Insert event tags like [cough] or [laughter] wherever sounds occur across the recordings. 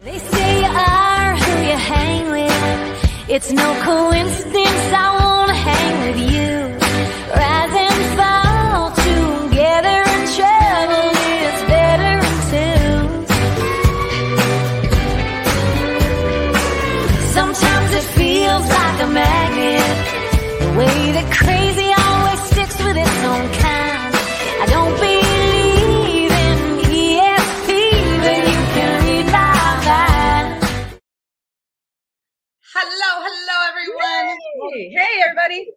They say you are who you hang with. It's no coincidence I everybody.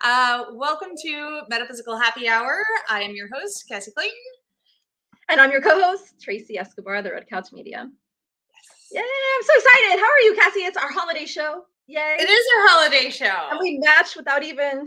Uh, welcome to Metaphysical Happy Hour. I am your host, Cassie Clayton. And I'm your co-host, Tracy Escobar, the Red Couch Media. Yeah, I'm so excited. How are you, Cassie? It's our holiday show. Yay. It is our holiday show. And we matched without even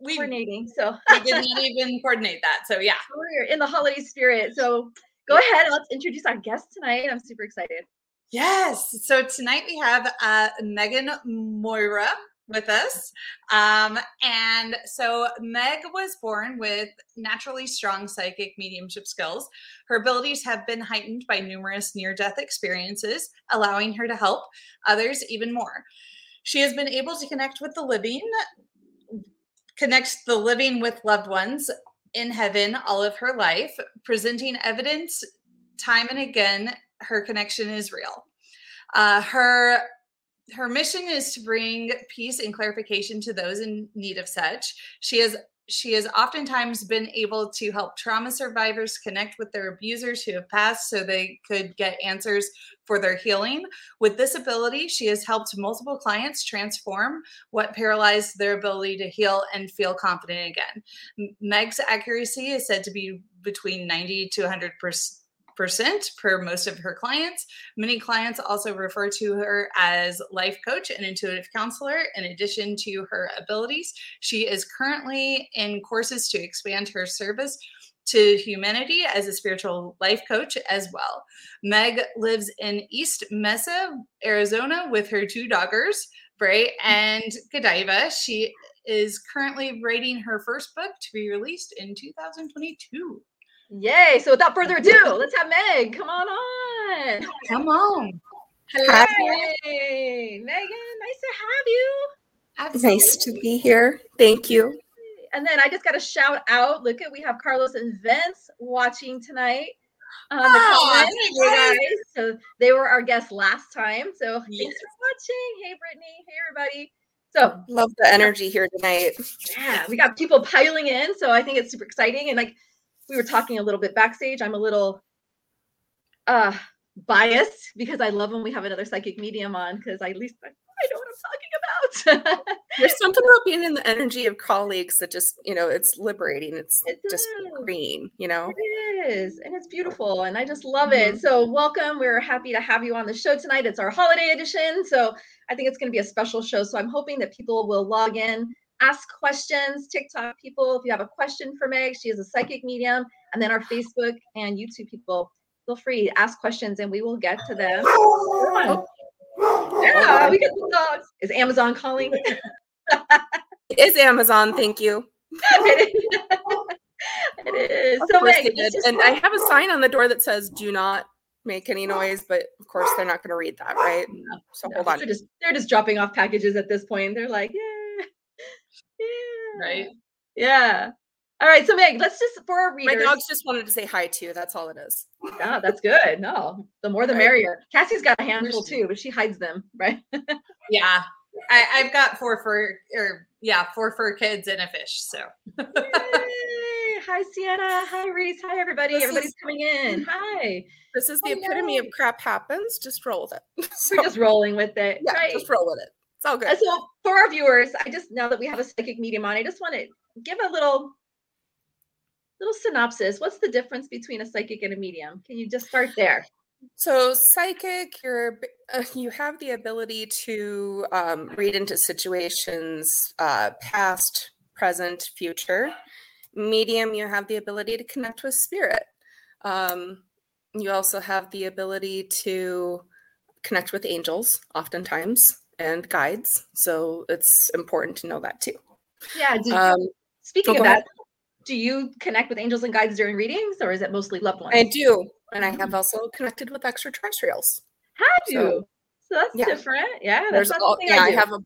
we, we coordinating. So we did not even coordinate that. So yeah. [laughs] we're in the holiday spirit. So go ahead and let's introduce our guest tonight. I'm super excited. Yes. So tonight we have uh, Megan Moira with us. Um, and so Meg was born with naturally strong psychic mediumship skills. Her abilities have been heightened by numerous near death experiences, allowing her to help others even more. She has been able to connect with the living, connect the living with loved ones in heaven all of her life, presenting evidence time and again her connection is real. Uh, her her mission is to bring peace and clarification to those in need of such. She has she has oftentimes been able to help trauma survivors connect with their abusers who have passed so they could get answers for their healing. With this ability, she has helped multiple clients transform what paralyzed their ability to heal and feel confident again. Meg's accuracy is said to be between 90 to 100 percent percent per most of her clients. Many clients also refer to her as life coach and intuitive counselor. In addition to her abilities, she is currently in courses to expand her service to humanity as a spiritual life coach as well. Meg lives in East Mesa, Arizona, with her two daughters, Bray mm. and Godiva. She is currently writing her first book to be released in 2022. Yay. So without further ado, let's have Meg. Come on on. Come on. Hello. Hey, Megan. Nice to have you. Absolutely. Nice to be here. Thank you. And then I just got to shout out. Look at we have Carlos and Vince watching tonight. Um, Oh, comments, thank you you. guys. So they were our guests last time. So Yes. thanks for watching. Hey, Brittany. Hey, everybody. So Love the energy here tonight. yeah, we got people piling in. So I think it's super exciting. And like we were talking a little bit backstage, I'm a little uh biased because I love when we have another psychic medium on because I at least I, I know what I'm talking about. [laughs] There's something about being in the energy of colleagues that just, you know, it's liberating. It's It just green, you know. It is, and it's beautiful, and I just love it. So, welcome. We're happy to have you on the show tonight. It's our holiday edition, so I think it's going to be a special show. So, I'm hoping that people will log in, ask questions. TikTok people, if you have a question for Meg, she is a psychic medium, and then our Facebook and YouTube people, feel free to ask questions, and we will get to them. Come. [laughs] Yeah, we get the dogs. Is Amazon calling? [laughs] It is Amazon, thank you. [laughs] it is. It is. Of So, course Meg, they just And I have a sign on the door that says do not make any noise, but of course they're not going to read that, right? So No, hold on. They're just they're just dropping off packages at this point. They're like, yeah, yeah, Right. [laughs] Yeah. All right, so Meg, let's just for our readers. My dogs just wanted to say hi to you. That's all it is. Yeah, that's good. No, the more the Right. merrier. Cassie's got a handful too, but she hides them, right? Yeah. I, I've got four fur or yeah, four fur kids and a fish. So Hi, Sienna. Hi, Reese. Hi, everybody. This Everybody's is- coming in. Hi. This is the epitome of crap happens. Just roll with it. So, We're just rolling with it. [laughs] yeah, right. just roll with it. It's all Uh, good. So for our viewers, I just now that we have a psychic medium on, I just want to give a little little synopsis. What's the difference between a psychic and a medium? Can you just start there? So psychic, you're uh, you have the ability to um, read into situations, uh, past, present, future. Medium, you have the ability to connect with spirit. Um, you also have the ability to connect with angels, oftentimes, and guides. So it's important to know that too. Yeah. Did, Um, speaking of go ahead. that, do you connect with angels and guides during readings, or is it mostly loved ones? I do, and I have also connected with extraterrestrials. Have you? So that's yeah. different. Yeah, that's There's all, yeah, I do. have a,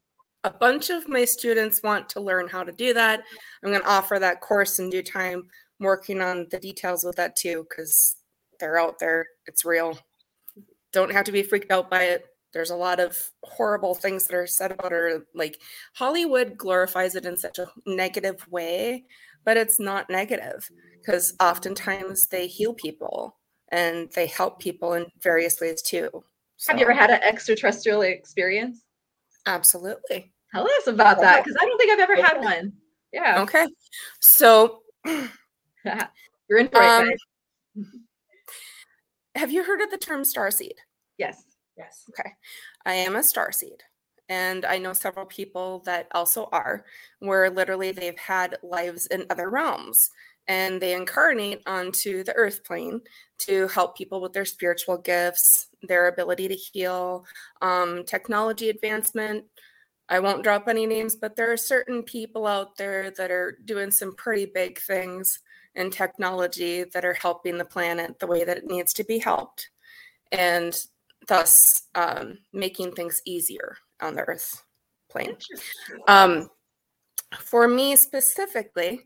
a bunch of my students want to learn how to do that. I'm going to offer that course in due time, working on the details with that too, because they're out there. It's real. Don't have to be freaked out by it. There's a lot of horrible things that are said about her Like Hollywood glorifies it in such a negative way, but it's not negative because oftentimes they heal people and they help people in various ways too. Have you ever had an extraterrestrial experience? Absolutely. Tell us about that because I don't think I've ever had one. Yeah, Okay. So, [laughs] you're in for it. um, guys. have you heard of the term starseed? Yes. Yes. Okay. I am a starseed. And I know several people that also are, where literally they've had lives in other realms and they incarnate onto the earth plane to help people with their spiritual gifts, their ability to heal, um, technology advancement. I won't drop any names, but there are certain people out there that are doing some pretty big things in technology that are helping the planet the way that it needs to be helped. And thus um, making things easier on the earth plane. Um, for me specifically,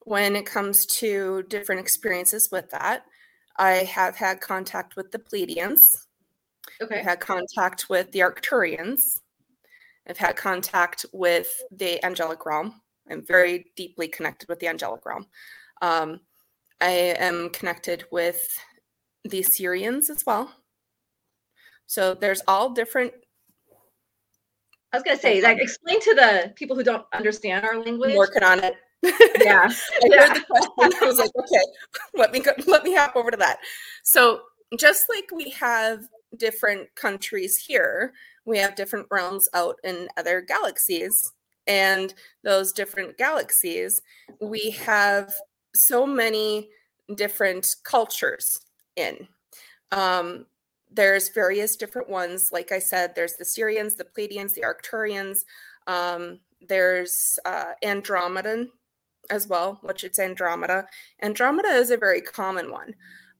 when it comes to different experiences with that, I have had contact with the Pleiadians. Okay. I've had contact with the Arcturians. I've had contact with the angelic realm. I'm very deeply connected with the angelic realm. Um, I am connected with the Sirians as well. So there's all different I was gonna say, like, explain to the people who don't understand our language. working on it. [laughs] Yeah. [laughs] I Yeah. heard the question. I was like, okay, [laughs] let me go, let me hop over to that. So just like we have different countries here, we have different realms out in other galaxies. And those different galaxies, we have so many different cultures in. Um, there's various different ones. Like I said, there's the Sirians, the Pleiadians, the Arcturians. Um, there's uh, Andromedan as well, which it's Andromeda. Andromeda is a very common one.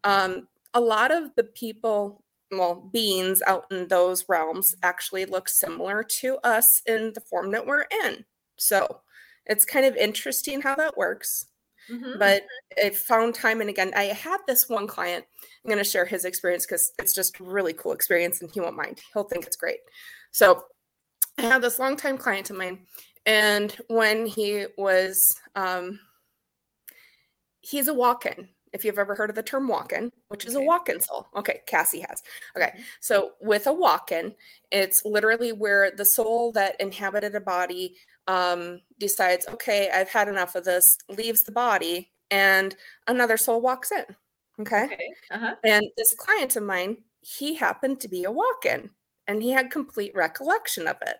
Um, a lot of the people, well, beings out in those realms actually look similar to us in the form that we're in. So it's kind of interesting how that works. Mhm. But I found time and again, I had this one client. I'm going to share his experience because it's just a really cool experience and he won't mind. He'll think it's great. So I had this longtime client of mine, and when he was, um, he's a walk-in. If you've ever heard of the term walk-in, which is a Okay. walk-in soul. Okay, Cassie has. Okay, Mhm. so with a walk-in, it's literally where the soul that inhabited a body um, decides, okay, I've had enough of this, leaves the body, and another soul walks in. Okay. Okay. Uh-huh. And this client of mine, he happened to be a walk in and he had complete recollection of it,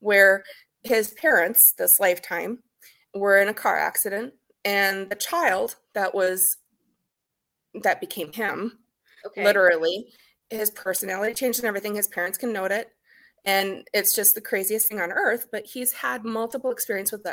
where his parents, this lifetime, were in a car accident and the child that was that became him Okay. literally his personality changed and everything his parents can note it and it's just the craziest thing on earth but he's had multiple experience with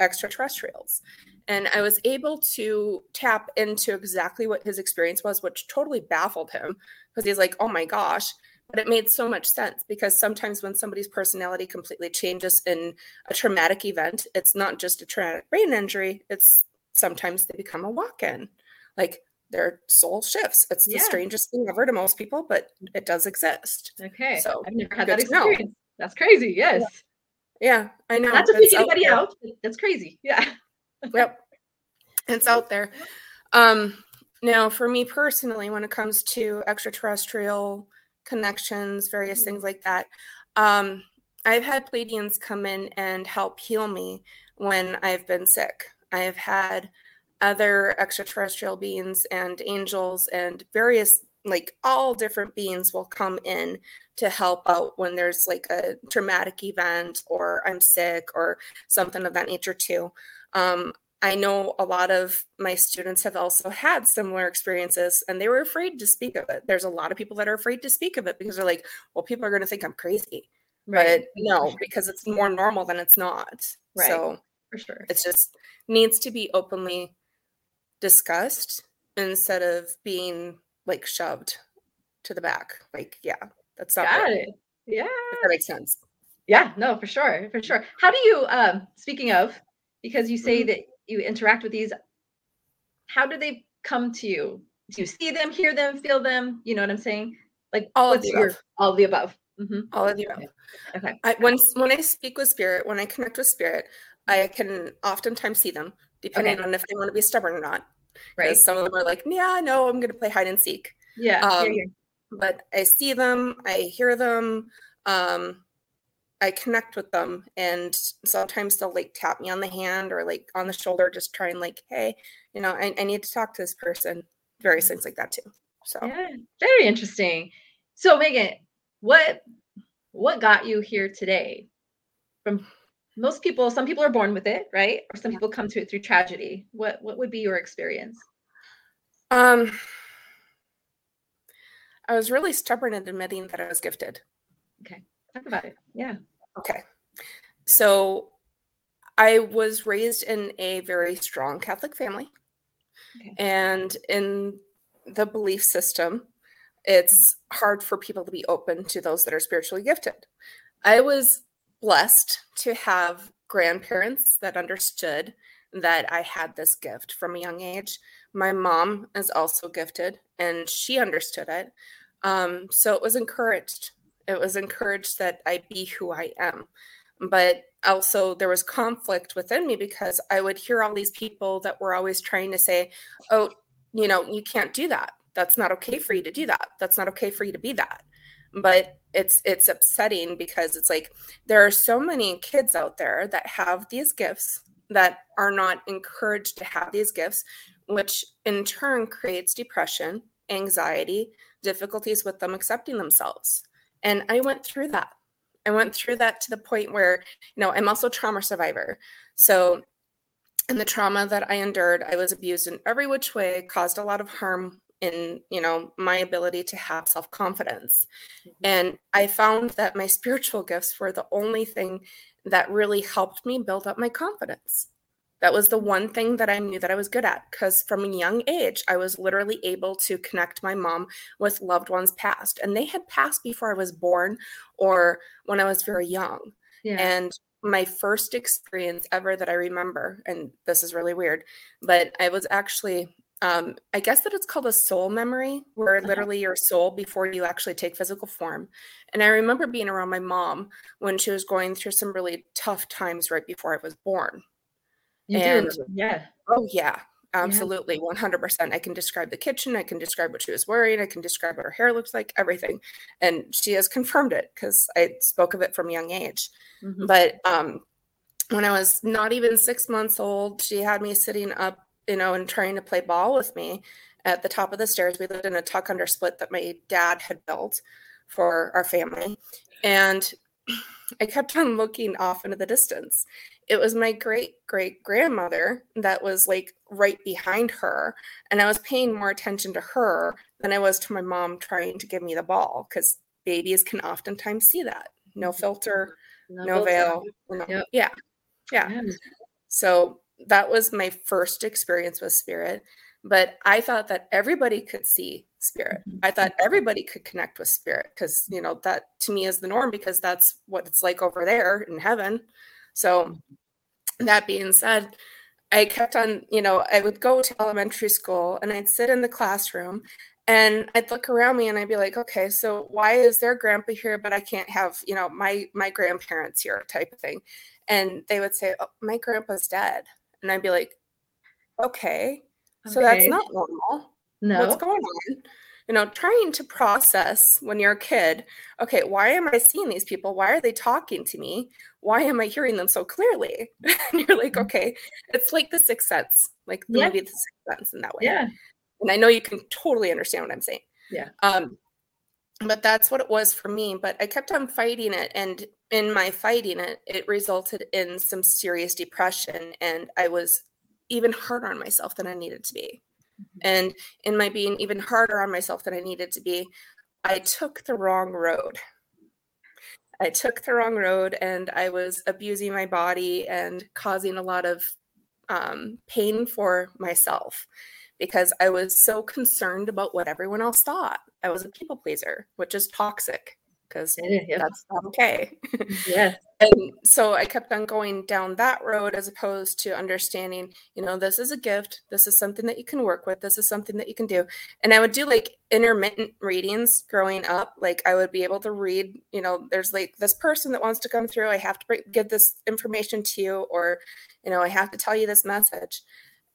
extraterrestrials. And i was able to tap into exactly what his experience was which totally baffled him because he's like oh my gosh but it made so much sense because sometimes when somebody's personality completely changes in a traumatic event it's not just a traumatic brain injury it's sometimes they become a walk-in. Like their soul shifts it's the strangest thing ever to most people but it does exist Okay. So, I've never had that to know. experience. That's crazy. Yes. yeah i know Not to freak out anybody out. but That's crazy. [laughs] Yeah. yep it's out there um now for me personally when it comes to extraterrestrial connections various things like that um i've had pleiadians come in and help heal me when i've been sick i've had other extraterrestrial beings and angels and various like all different beings will come in to help out when there's like a traumatic event or i'm sick or something of that nature too um, I know a lot of my students have also had similar experiences and they were afraid to speak of it. There's a lot of people that are afraid to speak of it because they're like, well, people are going to think I'm crazy. But no, because it's more normal than it's not. Right. So For sure. it's just needs to be openly discussed instead of being like shoved to the back. Like, yeah, that's not Got right. it. Yeah. If that makes sense. Yeah, no, for sure, for sure. How do you um speaking of because you say Mhm. that you interact with these how do they come to you? Do you see them, hear them, feel them? You know what I'm saying? Like All of the your above. all of the above? hmm All of the above. Okay. I, when when I speak with spirit, when I connect with spirit, I can oftentimes see them, depending on if they want to be stubborn or not. Right. Some of them are like, yeah, no, I'm going to play hide and seek. Yeah. yeah, Um, yeah. But I see them, I hear them, um, I connect with them, and sometimes they'll like tap me on the hand or like on the shoulder, just try and like, hey, you know, I, I need to talk to this person. Various things like that too. So Yeah, very interesting. So Megan, what what got you here today? From most people, some people are born with it, right? Or some Yeah. people come to it through tragedy. What what would be your experience? um I was really stubborn in admitting that I was gifted. Okay. Talk about it. Yeah. Okay. So I was raised in a very strong Catholic family. Okay. And in the belief system, it's hard for people to be open to those that are spiritually gifted. I was blessed to have grandparents that understood that I had this gift from a young age. My mom is also gifted and she understood it. Um, so it was encouraged. It was encouraged that I be who I am. But also, there was conflict within me because I would hear all these people that were always trying to say, oh, you know, you can't do that. That's not okay for you to do that. That's not okay for you to be that. But it's it's upsetting because it's like there are so many kids out there that have these gifts that are not encouraged to have these gifts, which in turn creates depression, anxiety, difficulties with them accepting themselves. And I went through that. I went through that to the point where, you know, I'm also trauma survivor. So, in the trauma that I endured, I was abused in every which way, caused a lot of harm in, you know, my ability to have self confidence. Mm-hmm. And I found that my [laughs] spiritual gifts were the only thing that really helped me build up my confidence. That was the one thing that I knew that I was good at because from a young age, I was literally able to connect my mom with loved ones past. And they had passed before I was born or when I was very young. Yeah. And my first experience ever that I remember, and this is really weird, but I was actually, um, I guess that it's called a soul memory, where Uh-huh. literally your soul before you actually take physical form. And I remember being around my mom when she was going through some really tough times right before I was born. you and- do. Yeah. Oh, yeah, absolutely. 100%. I can describe the kitchen. I can describe what she was wearing. I can describe what her hair looks like, everything. And she has confirmed it because I spoke of it from a young age. Mhm. But um, when I was not even six months old, she had me sitting up, you know, and trying to play ball with me at the top of the stairs. We lived in a tuck under split that my dad had built for our family. And [clears throat] I kept on looking off into the distance. It was my great great grandmother that was like right behind her. And I was paying more attention to her than I was to my mom trying to give me the ball because babies can oftentimes see that. No mm-hmm. filter, no filter. veil. no- Yep. Yeah. Yeah. Yeah. So that was my first experience with spirit. But I thought that everybody could see spirit. Mhm. I thought everybody could connect with spirit because, you know, that to me is the norm because that's what it's like over there in heaven. So, that being said, I kept on, you know, I would go to elementary school and I'd sit in the classroom and I'd look around me and I'd be like, okay, so why is their grandpa here, but I can't have, you know, my my grandparents here type of thing. And they would say, oh, my grandpa's dead. And I'd be like, okay, so that's not normal. No. what's going on? You know trying to process when you're a kid okay why am i seeing these people? Why are they talking to me? Why am i hearing them so clearly? [laughs] And you're like okay it's like the sixth sense like Yeah. movie the sixth sense in that way. Yeah. and i know you can totally understand what i'm saying. Yeah. um but that's what it was for me but i kept on fighting it and in my fighting it it resulted in some serious depression and i was even harder on myself than i needed to be. And in my being even harder on myself than i needed to be i took the wrong road. I took the wrong road and i was abusing my body and causing a lot of um, paying for myself because I was so concerned about what everyone else thought. I was a people pleaser, which is toxic because Yeah. that's not okay. [laughs] Yeah. and so I kept on going down that road as opposed to understanding, you know, this is a gift. This is something that you can work with. This is something that you can do. And I would do like intermittent readings growing up. Like I would be able to read, you know, there's like this person that wants to come through. I have to give this information to you, or, you know, I have to tell you this message.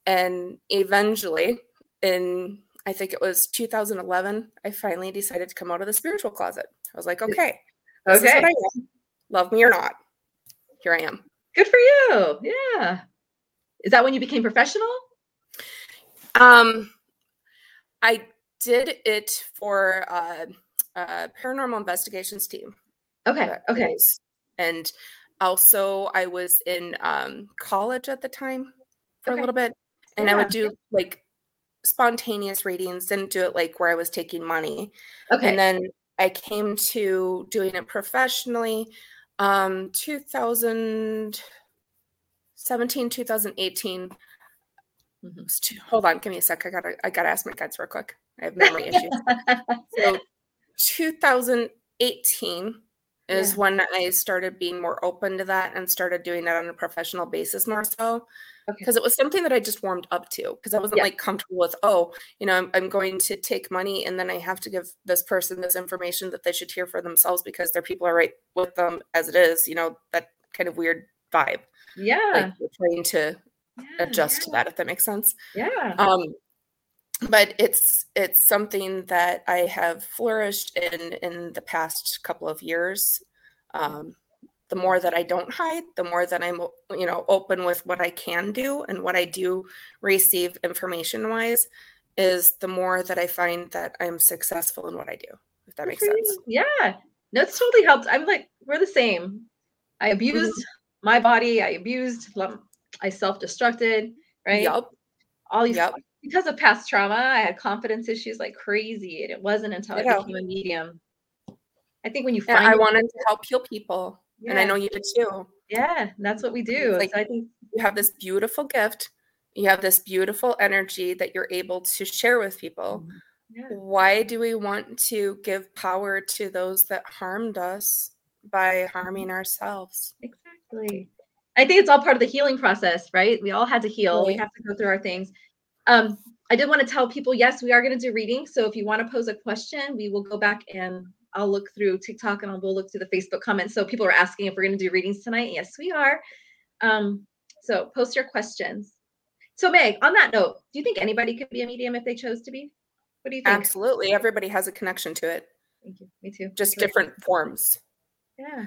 And eventually, in I think it was 2011, I finally decided to come out of the spiritual closet. I was like, okay, this is what Okay. Love me or not, here I am. Good for you. Yeah. Is that when you became professional? Um, I did it for uh, uh, paranormal investigations team. Okay. Okay. and also I was in um, college at the time for Okay. a little bit, and I would do like spontaneous readings. Didn't do it like where I was taking money. Okay. And then I came to doing it professionally um 2017 2018 Mhm. two- hold on give me a sec i gotta i gotta ask my guides real quick i have memory [laughs] issues so 2018 is Yeah. when i started being more open to that and started doing that on a professional basis more so Okay. because it was something that i just warmed up to because i wasn't Yeah. like comfortable with oh you know I'm, I'm going to take money and then i have to give this person this information that they should hear for themselves because their people are right with them as it is you know that kind of weird vibe yeah. like trying to yeah, adjust to that if that makes sense Yeah. um but it's it's something that i have flourished in in the past couple of years um the more that i don't hide the more that i'm you know open with what i can do and what i do receive information wise is the more that i find that i'm successful in what i do if that makes sense. Yeah. No, it's totally helped. I'm like, we're the same. I abused Mm-hmm. my body. I abused, I self-destructed, right? Yup. All these Yep. because of past trauma, I had confidence issues like crazy. And it wasn't until I became a medium. I think when you and find i wanted to help heal people and i know you did too yeah, that's what we do. like- so I think you have this beautiful gift you have this beautiful energy that you're able to share with people yeah. why do we want to give power to those that harmed us by harming ourselves Exactly. I think it's all part of the healing process, right? We all had to heal. We have to go through our things. Um, I did want to tell people, yes, we are going to do readings. So if you want to pose a question, we will go back and I'll look through TikTok and I'll we'll look through the Facebook comments. So people are asking if we're going to do readings tonight. Yes, we are. Um, so post your questions. So Meg, on that note, do you think anybody could be a medium if they chose to be? What do you think? absolutely everybody has a connection to it Thank you. Me too. just Thank you. different forms Yeah.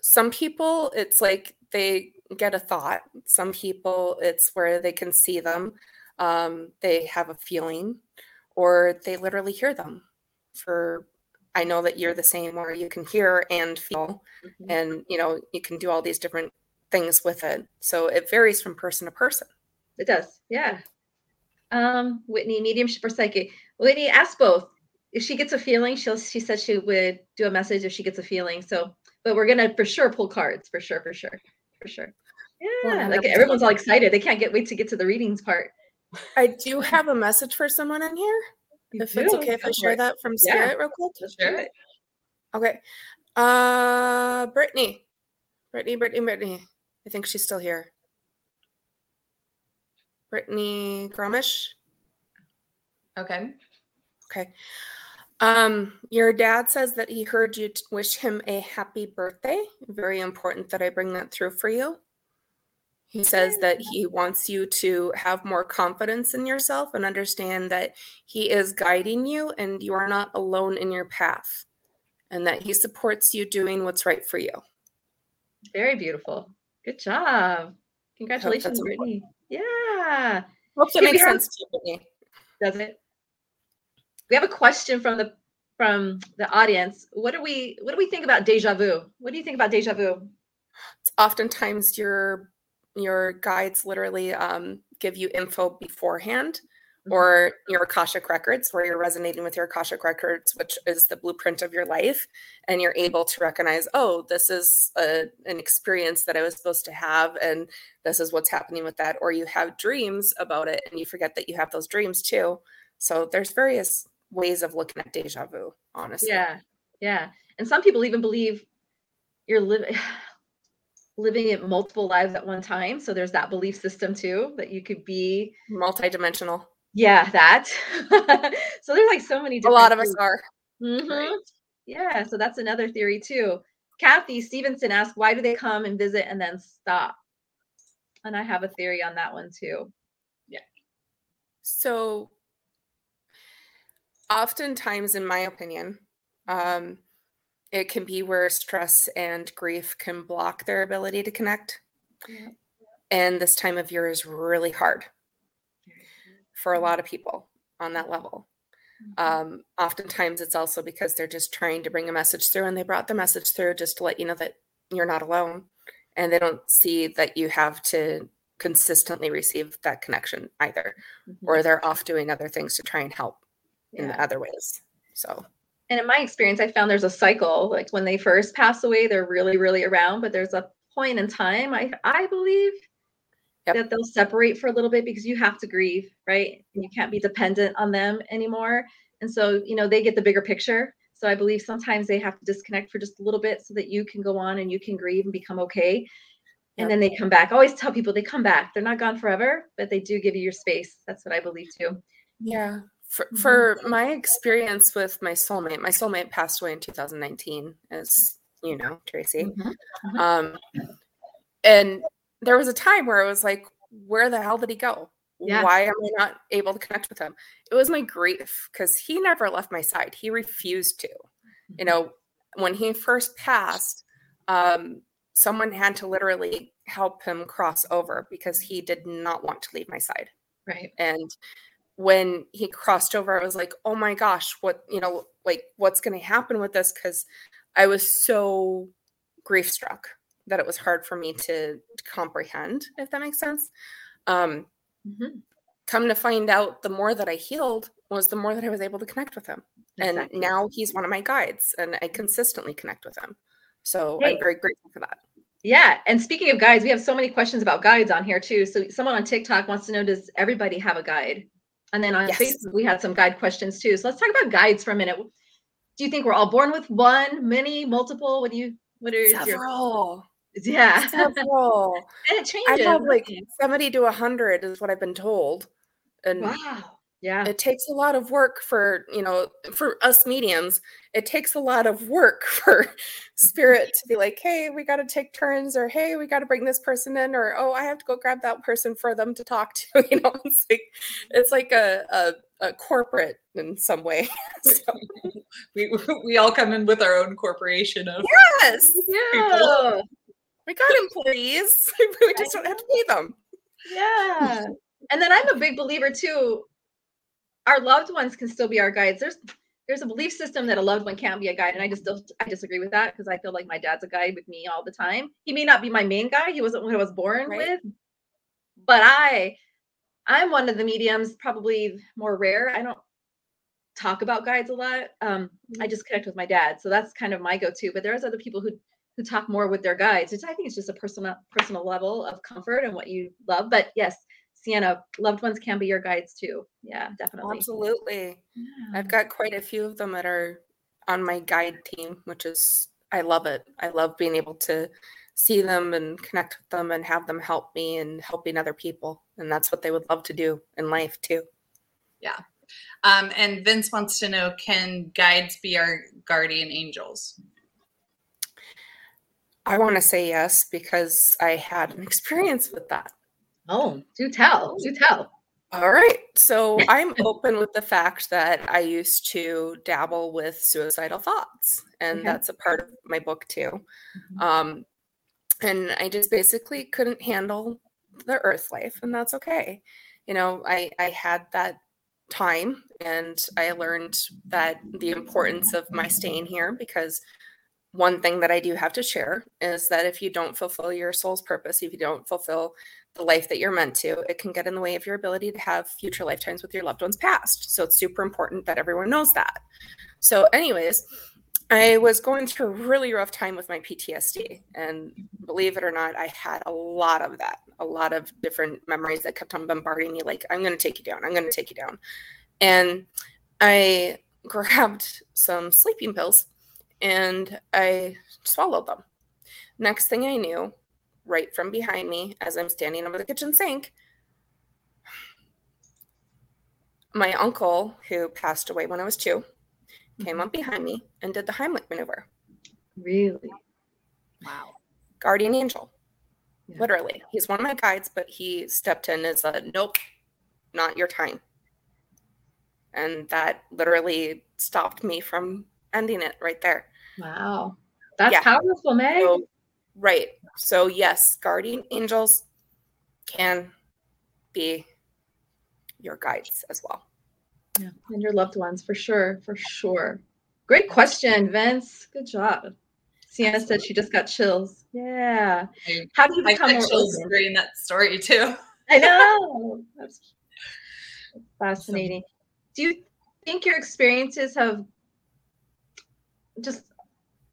some people it's like they get a thought some people it's where they can see them um, they have a feeling or they literally hear them for i know that you're the same where you can hear and feel Mhm. and you know you can do all these different things with it so it varies from person to person It does. Yeah. Um, Whitney, mediumship or psychic. Whitney, ask both. If she gets a feeling, she'll she said she would do a message if she gets a feeling. So, but we're gonna for sure pull cards for sure, for sure, for sure. Yeah, like 100%. everyone's all excited. They can't get wait to get to the readings part. i do have a message for someone in here You if it's okay if i share that from Yeah. spirit real quick do it. Okay. Uh Brittany. Brittany, Brittany, Brittany. I think she's still here. Brittany Gromish. Okay. Okay. Um, your dad says that he heard you t- wish him a happy birthday. Very important that I bring that through for you. He says that he wants you to have more confidence in yourself and understand that he is guiding you and you are not alone in your path and that he supports you doing what's right for you. Very beautiful. Good job. Congratulations. Brittany. Yeah. Hope that makes sense to you, Brittany. Does it? We have a question from the from the audience. What do we what do we think about deja vu? What do you think about deja vu? Oftentimes your your guides literally um, give you info beforehand Mhm. or your Akashic records, where you're resonating with your Akashic records, which is the blueprint of your life, and you're able to recognize, oh, this is a, an experience that I was supposed to have, and this is what's happening with that. Or you have dreams about it, and you forget that you have those dreams too. So there's various ways of looking at deja vu, honestly. Yeah, yeah. And some people even believe you're living living it multiple lives at one time. So there's that belief system too that you could be. Multidimensional. Yeah, that. [laughs] so there's like so many. A lot of us are. Mm-hmm. Yeah, so that's another theory too. Kathy Stevenson asked, why do they come and visit and then stop? And I have a theory on that one too. Yeah. So, oftentimes, in my opinion, um, it can be where stress and grief can block their ability to connect. Yeah. And this time of year is really hard for a lot of people on that level. Um, oftentimes, it's also because they're just trying to bring a message through, and they brought the message through just to let you know that you're not alone, and they don't see that you have to consistently receive that connection either, Mhm. or they're off doing other things to try and help in other ways. So, and in my experience, I found there's a cycle. Like when they first pass away, they're really, really around, but there's a point in time, I I believe, Yep. that they'll separate for a little bit because you have to grieve, right? And you can't be dependent on them anymore. And so, you know, they get the bigger picture. So I believe sometimes they have to disconnect for just a little bit so that you can go on and you can grieve and become okay. And Yep. then they come back. I always tell people they come back. They're not gone forever, but they do give you your space. That's what I believe too. yeah. For, Mhm. for my experience with my soulmate, my soulmate passed away in 2019, as you know, Tracy. Mhm. Mhm. Um, and there was a time where I was like, where the hell did he go? Yeah. Why am I not able to connect with him? It was my grief because he never left my side. He refused to. You know, when he first passed, um, someone had to literally help him cross over because he did not want to leave my side. Right. And when he crossed over, I was like, oh my gosh, what, you know, like what's going to happen with this? Because I was so grief struck that it was hard for me to, to comprehend, if that makes sense. Um, Mhm. come to find out, the more that I healed was the more that I was able to connect with him. Exactly. And now he's one of my guides and I consistently connect with him. So Hey. I'm very grateful for that. Yeah. And speaking of guides, we have so many questions about guides on here too. So someone on TikTok wants to know Does everybody have a guide? And then on Yes. Facebook, we had some guide questions too. So let's talk about guides for a minute. Do you think we're all born with one, many, multiple? What do you, what are your, Several. yeah. Several. [laughs] and it changes. I have like doesn't it? 70 to 100 is what I've been told. And wow. Yeah. it takes a lot of work for, you know, for us mediums, it takes a lot of work [laughs] for spirit to be like, hey, we got to take turns, or hey, we got to bring this person in, or oh, I have to go grab that person for them to talk to. [laughs] You know, it's like it's like a, a, a corporate in some way. [laughs] So, We, we all come in with our own corporation of yes, yeah. we got employees. we just don't have to pay them. Yeah. And then I'm a big believer too. Our loved ones can still be our guides. There's there's a belief system that a loved one can't be a guide, and I just don't I disagree with that because I feel like my dad's a guide with me all the time. He may not be my main guy. He wasn't what I was born Right. with, but I I'm one of the mediums, probably more rare. I don't talk about guides a lot. Um, I just connect with my dad, so that's kind of my go-to. But there's other people who who talk more with their guides. It's I think it's just a personal personal level of comfort and what you love. But yes, Sienna, loved ones can be your guides too. Yeah, definitely. Absolutely. Yeah. I've got quite a few of them that are on my guide team, which is I love it. I love being able to see them and connect with them and have them help me and helping other people. And that's what they would love to do in life too. Yeah. Um, and Vince wants to know can guides be our guardian angels? I want to say yes because I had an [laughs] experience with that. Oh, do tell, do tell. All right. So I'm open with the fact that I used to dabble with suicidal thoughts, and Okay. that's a part of my book too. Mhm. Um, and I just basically couldn't handle the earth life, and that's okay. You know, I I had that time, and I learned that the importance of my staying here because one thing that I do have to share is that if you don't fulfill your soul's purpose, if you don't fulfill the life that you're meant to, it can get in the way of your ability to have future lifetimes with your loved ones past. So it's super important that everyone knows that. So, anyways, I was going through a really rough time with my PTSD. And believe it or not, I had a lot of that, a lot of different memories that kept on bombarding me like, I'm going to take you down, I'm going to take you down. And I [laughs] grabbed some sleeping pills and I swallowed them. Next thing I knew, right from behind me, as I'm standing over the kitchen sink, my uncle, who passed away when I was two, came Mm-hmm. up behind me and did the Heimlich maneuver. Really? Wow. Guardian angel, Yeah. literally. He's one of my guides, but he stepped in as a nope, not your time. And that literally stopped me from ending it right there. Wow. That's Yeah. powerful, Meg. So, right. So, yes, guardian angels can be your guides as well. Yeah, and your loved ones for sure, for sure. Great question, Vince. Good job. Sienna said she just got chills. Yeah. How do you I become got more chills open? reading that story too. I know. That's [laughs] that's fascinating. Do you think your experiences have just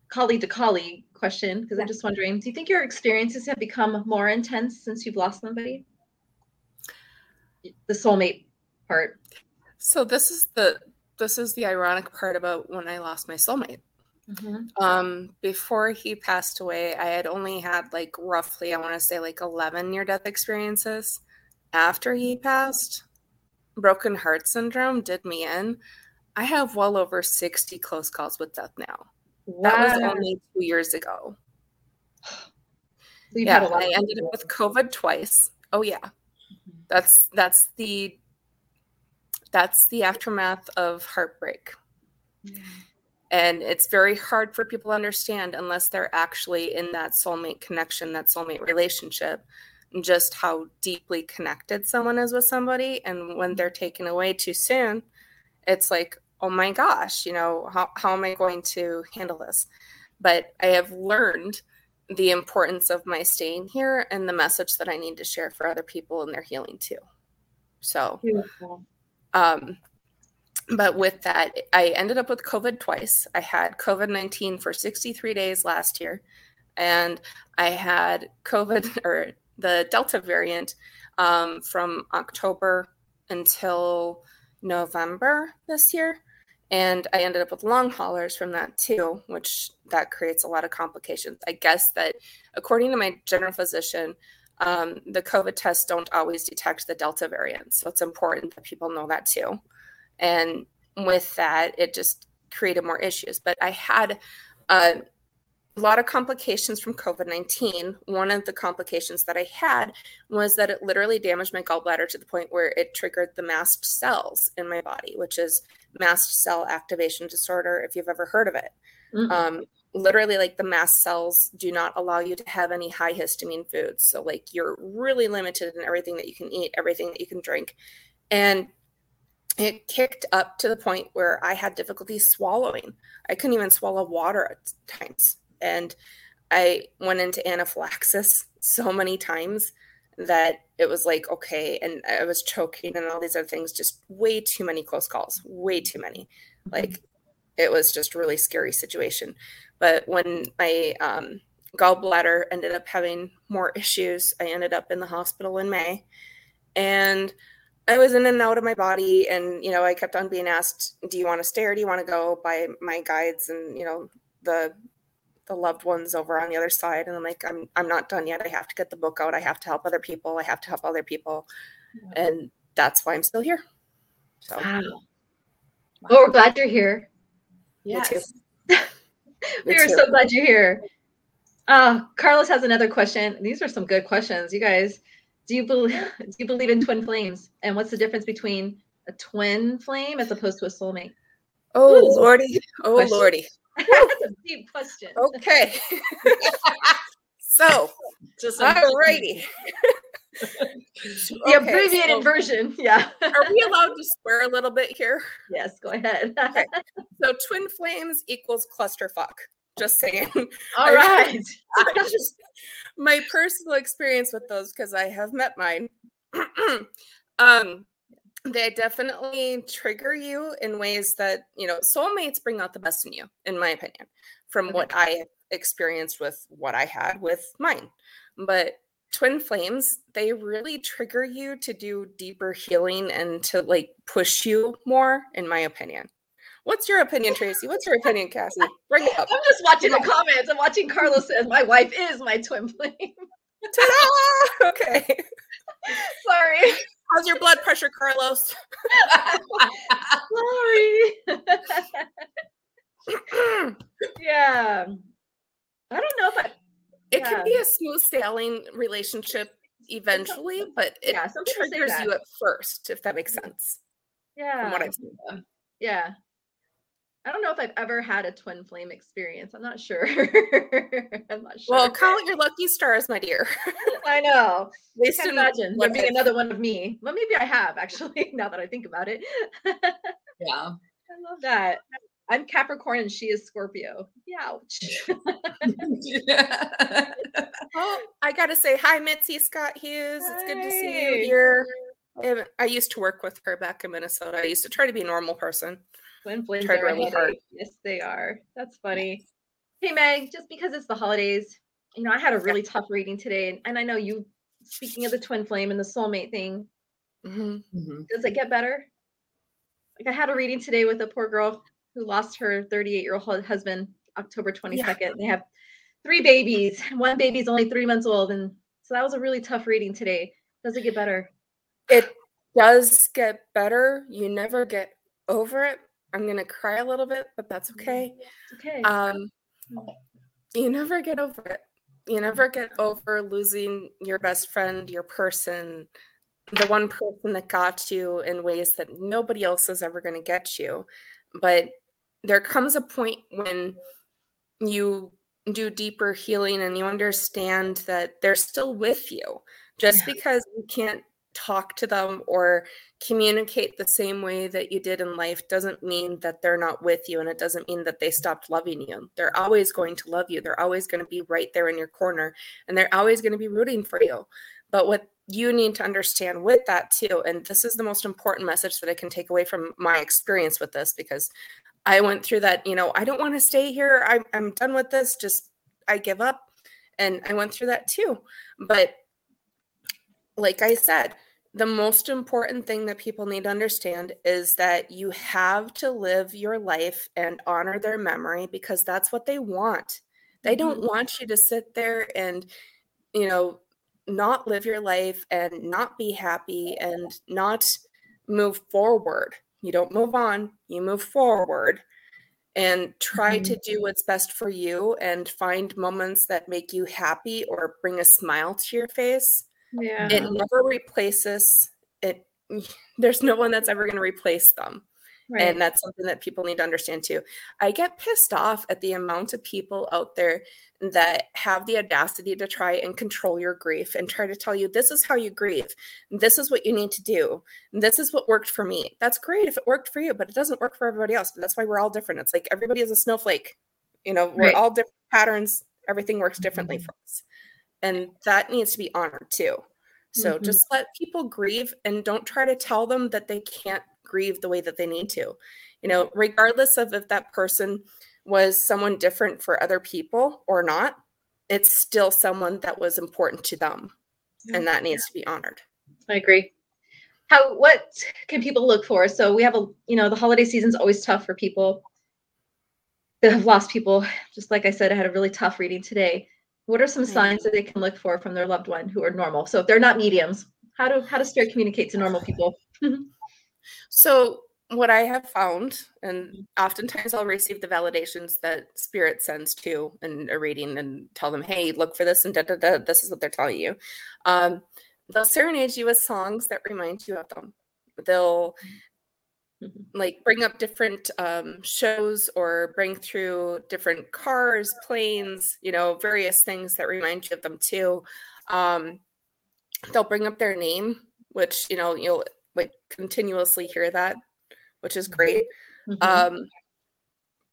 colleague to colleague question? Because I'm just wondering, do you think your experiences have become more intense since you've lost somebody? The soulmate part. So this is the this is the ironic part about when I lost my soulmate. Um, before he passed away, I had only had like roughly, I want to say like 11 near death experiences. After he passed, broken heart syndrome did me in. I have well over 60 close calls with death now. That was only two years ago. Yeah, had a lot I ended up with COVID twice. Oh yeah. Mm-hmm. That's that's the that's the aftermath of heartbreak. Mm-hmm. And it's very hard for people to understand unless they're actually in that soulmate connection, that soulmate relationship, and just how deeply connected someone is with somebody. And when mm-hmm. they're taken away too soon, it's like, oh my gosh, you know, how, how am I going to handle this? But I have learned the importance of my staying here and the message that I need to share for other people in their healing too. So, Beautiful. um, but with that, I ended up with COVID twice. I had COVID 19 for 63 days last year, and I had COVID [laughs] or the Delta variant um, from October until November this year. And I ended up with long haulers from that too, which that creates a lot of complications. I guess that according to my general physician, um, the COVID tests don't always detect the Delta variant. So it's important that people know that too. And with that, it just created more issues. But I had a lot of complications from COVID 19. One of the complications that I had was that it literally damaged my gallbladder to the point where it triggered the mast cells in my body, which is mast cell activation disorder, if you've ever heard of it. Mm. um, literally like the mast cells do not allow you to have any high histamine foods so like you're really limited in everything that you can eat everything that you can drink. And it kicked up to the point where i had difficulty swallowing. I couldn't even swallow water at times. And i went into anaphylaxis [laughs] so many times that it was like okay and i was choking and all these other things just way too many close calls way too many like it was just a really scary situation. But when my um, gallbladder ended up having more issues, I ended up in the hospital in May, and I was in and out of my body. And you know, I kept on being asked, "Do you want to stay or do you want to go?" by my guides and you know the the loved ones over on the other side. And I'm like, "I'm I'm not done yet. I have to get the book out. I have to help other people. I have to help other people," and that's why I'm still here. So Wow. Well, we're glad you're here. Yes. [laughs] We are so glad you're here. Uh, Carlos has another question. These are some good questions, you guys. Do you believe [laughs] do you believe in twin flames? And what's the difference between a twin flame as opposed to a soulmate? Oh Ooh. lordy, oh Question. lordy. [laughs] That's a deep question. Okay. [laughs] so, Just alrighty. the abbreviated version. Yeah. Are we allowed to swear a little bit here? yes, go ahead. [laughs] So, twin flames equals clusterfuck. Just saying. All right. just my personal experience with those because I have met mine. [clears throat] um, they definitely trigger you in ways that you know soulmates bring out the best in you, in my opinion, from Okay. what I experienced with what I had with mine. But twin flames, they really trigger you to do deeper healing and to like push you more, in my opinion. What's your opinion, [laughs] Tracy? What's your opinion, Cassie? Bring it up. I'm just watching the comments. I'm watching Carlos says my wife is my twin flame. Ta-da! [laughs] Okay. [laughs] Sorry. How's your blood pressure, Carlos? Sorry. [laughs] yeah. I don't know if I It Yeah. can be a smooth sailing relationship eventually, but it yeah, some people say triggers you at first, if that makes sense. From yeah. what I've seen. Yeah. I don't know if I've ever had a twin flame experience. I'm not sure. [laughs] I'm not sure. Well, count your lucky stars, my dear. [laughs] I know. At least Can't imagine there being another one of me. Well, maybe I have actually, [laughs] now that I think about it. Yeah. I love that. I'm Capricorn and she is Scorpio. Ouch. Oh, I gotta say hi, Mitzi Scott Hughes. It's good to see you here. I used to work with her back in Minnesota. I used to try to be a normal person. Twin flames Tried are a really hard. Yes, they are. That's funny. Hey Meg, just because it's the holidays, you know, I had a really tough reading today, and, and I know you. Speaking of the twin flame and the soulmate thing, Mhm. Mhm. does it get better? Like I had a reading today with a poor girl who lost her 38 year old husband October 22nd. They have three babies. One baby's only three months old, and so that was a really tough reading today. Does it get better? It does get better. You never get over it. I'm gonna cry a little bit, but that's okay. Okay. Um, you never get over it. You never get over losing your best friend, your person, the one person that got you in ways that nobody else is ever going to get you. But there comes a point when you do deeper healing and you understand that they're still with you. Just because you can't talk to them or communicate the same way that you did in life doesn't mean that they're not with you and it doesn't mean that they stopped loving you. They're always going to love you. They're always going to be right there in your corner and they're always going to be rooting for you. But what you need to understand with that too, and this is the most important message that I can take away from my experience with this because I went through that, you know, I don't want to stay here. I'm, I'm done with this. Just, I give up. And I went through that too. But like I said, the most important thing that people need to understand is that you have to live your life and honor their memory because that's what they want. They mm-hmm. don't want you to sit there and, you know, not live your life and not be happy and not move forward. You don't move on, you move forward and try mm-hmm. to do what's best for you and find moments that make you happy or bring a smile to your face yeah. it never replaces it [laughs] there's no one that's ever going to replace them right. and that's something that people need to understand too. I get pissed off at the amount of people out there that have the audacity to try and control your grief and try to tell you this is how you grieve. This is what you need to do. This is what worked for me. That's great if it worked for you but it doesn't work for everybody else But that's why we're all different. It's like everybody is a snowflake you know? We're Right. all different patterns. Everything works differently for us and that needs to be honored too so Mhm. just let people grieve and don't try to tell them that they can't grieve the way that they need to. You know, regardless of if that person was someone different for other people or not, it's still someone that was important to them and that needs to be honored. I agree. How what can people look for? So we have a you know the holiday season's always tough for people that have lost people. Just like I said, I had a really tough reading today. What are some signs that they can look for from their loved one who are normal? So if they're not mediums, how do how does spirit communicate to normal people? [laughs] So, what I have found, and oftentimes I'll receive the validations that spirit sends to in a reading and tell them, hey, look for this and da da da. This is what they're telling you. Um, they'll serenade you with songs that remind you of them. They'll Mhm. like bring up different um, shows or bring through different cars, planes, you know, various things that remind you of them too. Um, they'll bring up their name, which you know you'll like continuously hear that, which is great. Mhm. Um,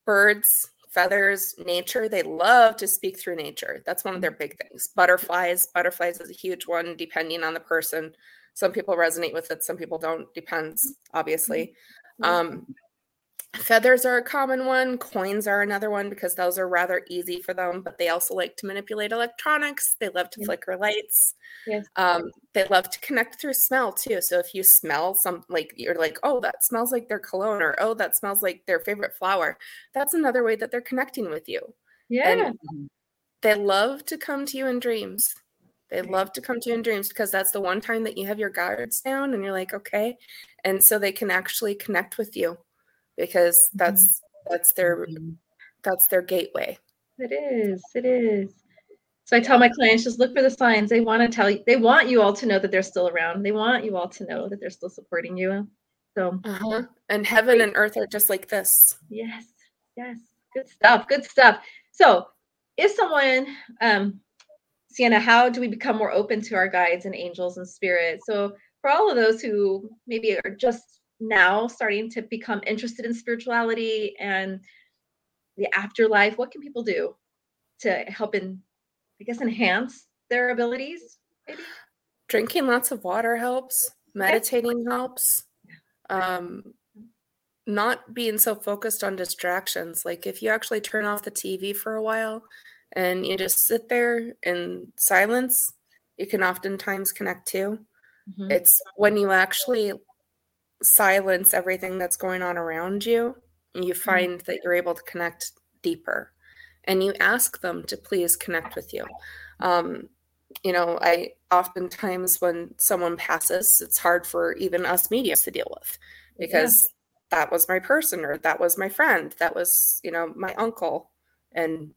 birds, feathers, nature. They love to speak through nature. That's one of their big things. Butterflies, butterflies is a huge one, depending on the person. Some people resonate with it, some people don't. Depends, obviously. Um, feathers are a common one. Coins are another one because those are rather easy for them. But they also like to manipulate electronics. They love to flicker lights. Yes. Um, they love to connect through smell too. So if you smell some, like you're like, oh, that smells like their cologne, or oh, that smells like their favorite flower. That's another way that they're connecting with you. Yeah. And they love to come to you in dreams. They love to come to you in dreams because that's the one time that you have your guards down and you're like, okay. And so they can actually connect with you because that's that's their that's their gateway. It is. It is. So I tell my clients just look for the signs. They want to tell you, they want you all to know that they're still around. They want you all to know that they're still supporting you. So, Uh-huh. And heaven and earth are just like this. yes, yes, good stuff. Good stuff. So, if someone, um, Sienna, how do we become more open to our guides and angels and spirits? So, for all of those who maybe are just now starting to become interested in spirituality and the afterlife, what can people do to help in, I guess, enhance their abilities? Maybe. Drinking lots of water helps. Meditating helps. Um, not being so focused on distractions. Like if you actually turn off the TV for a while and you just sit there in silence, you can oftentimes connect too. Mhm. It's when you actually silence everything that's going on around you, you find that you're able to connect deeper. And you ask them to please connect with you. Um, you know, I oftentimes when someone passes, it's hard for even us mediums to deal with because that was my person or that was my friend, that was, you know, my uncle. And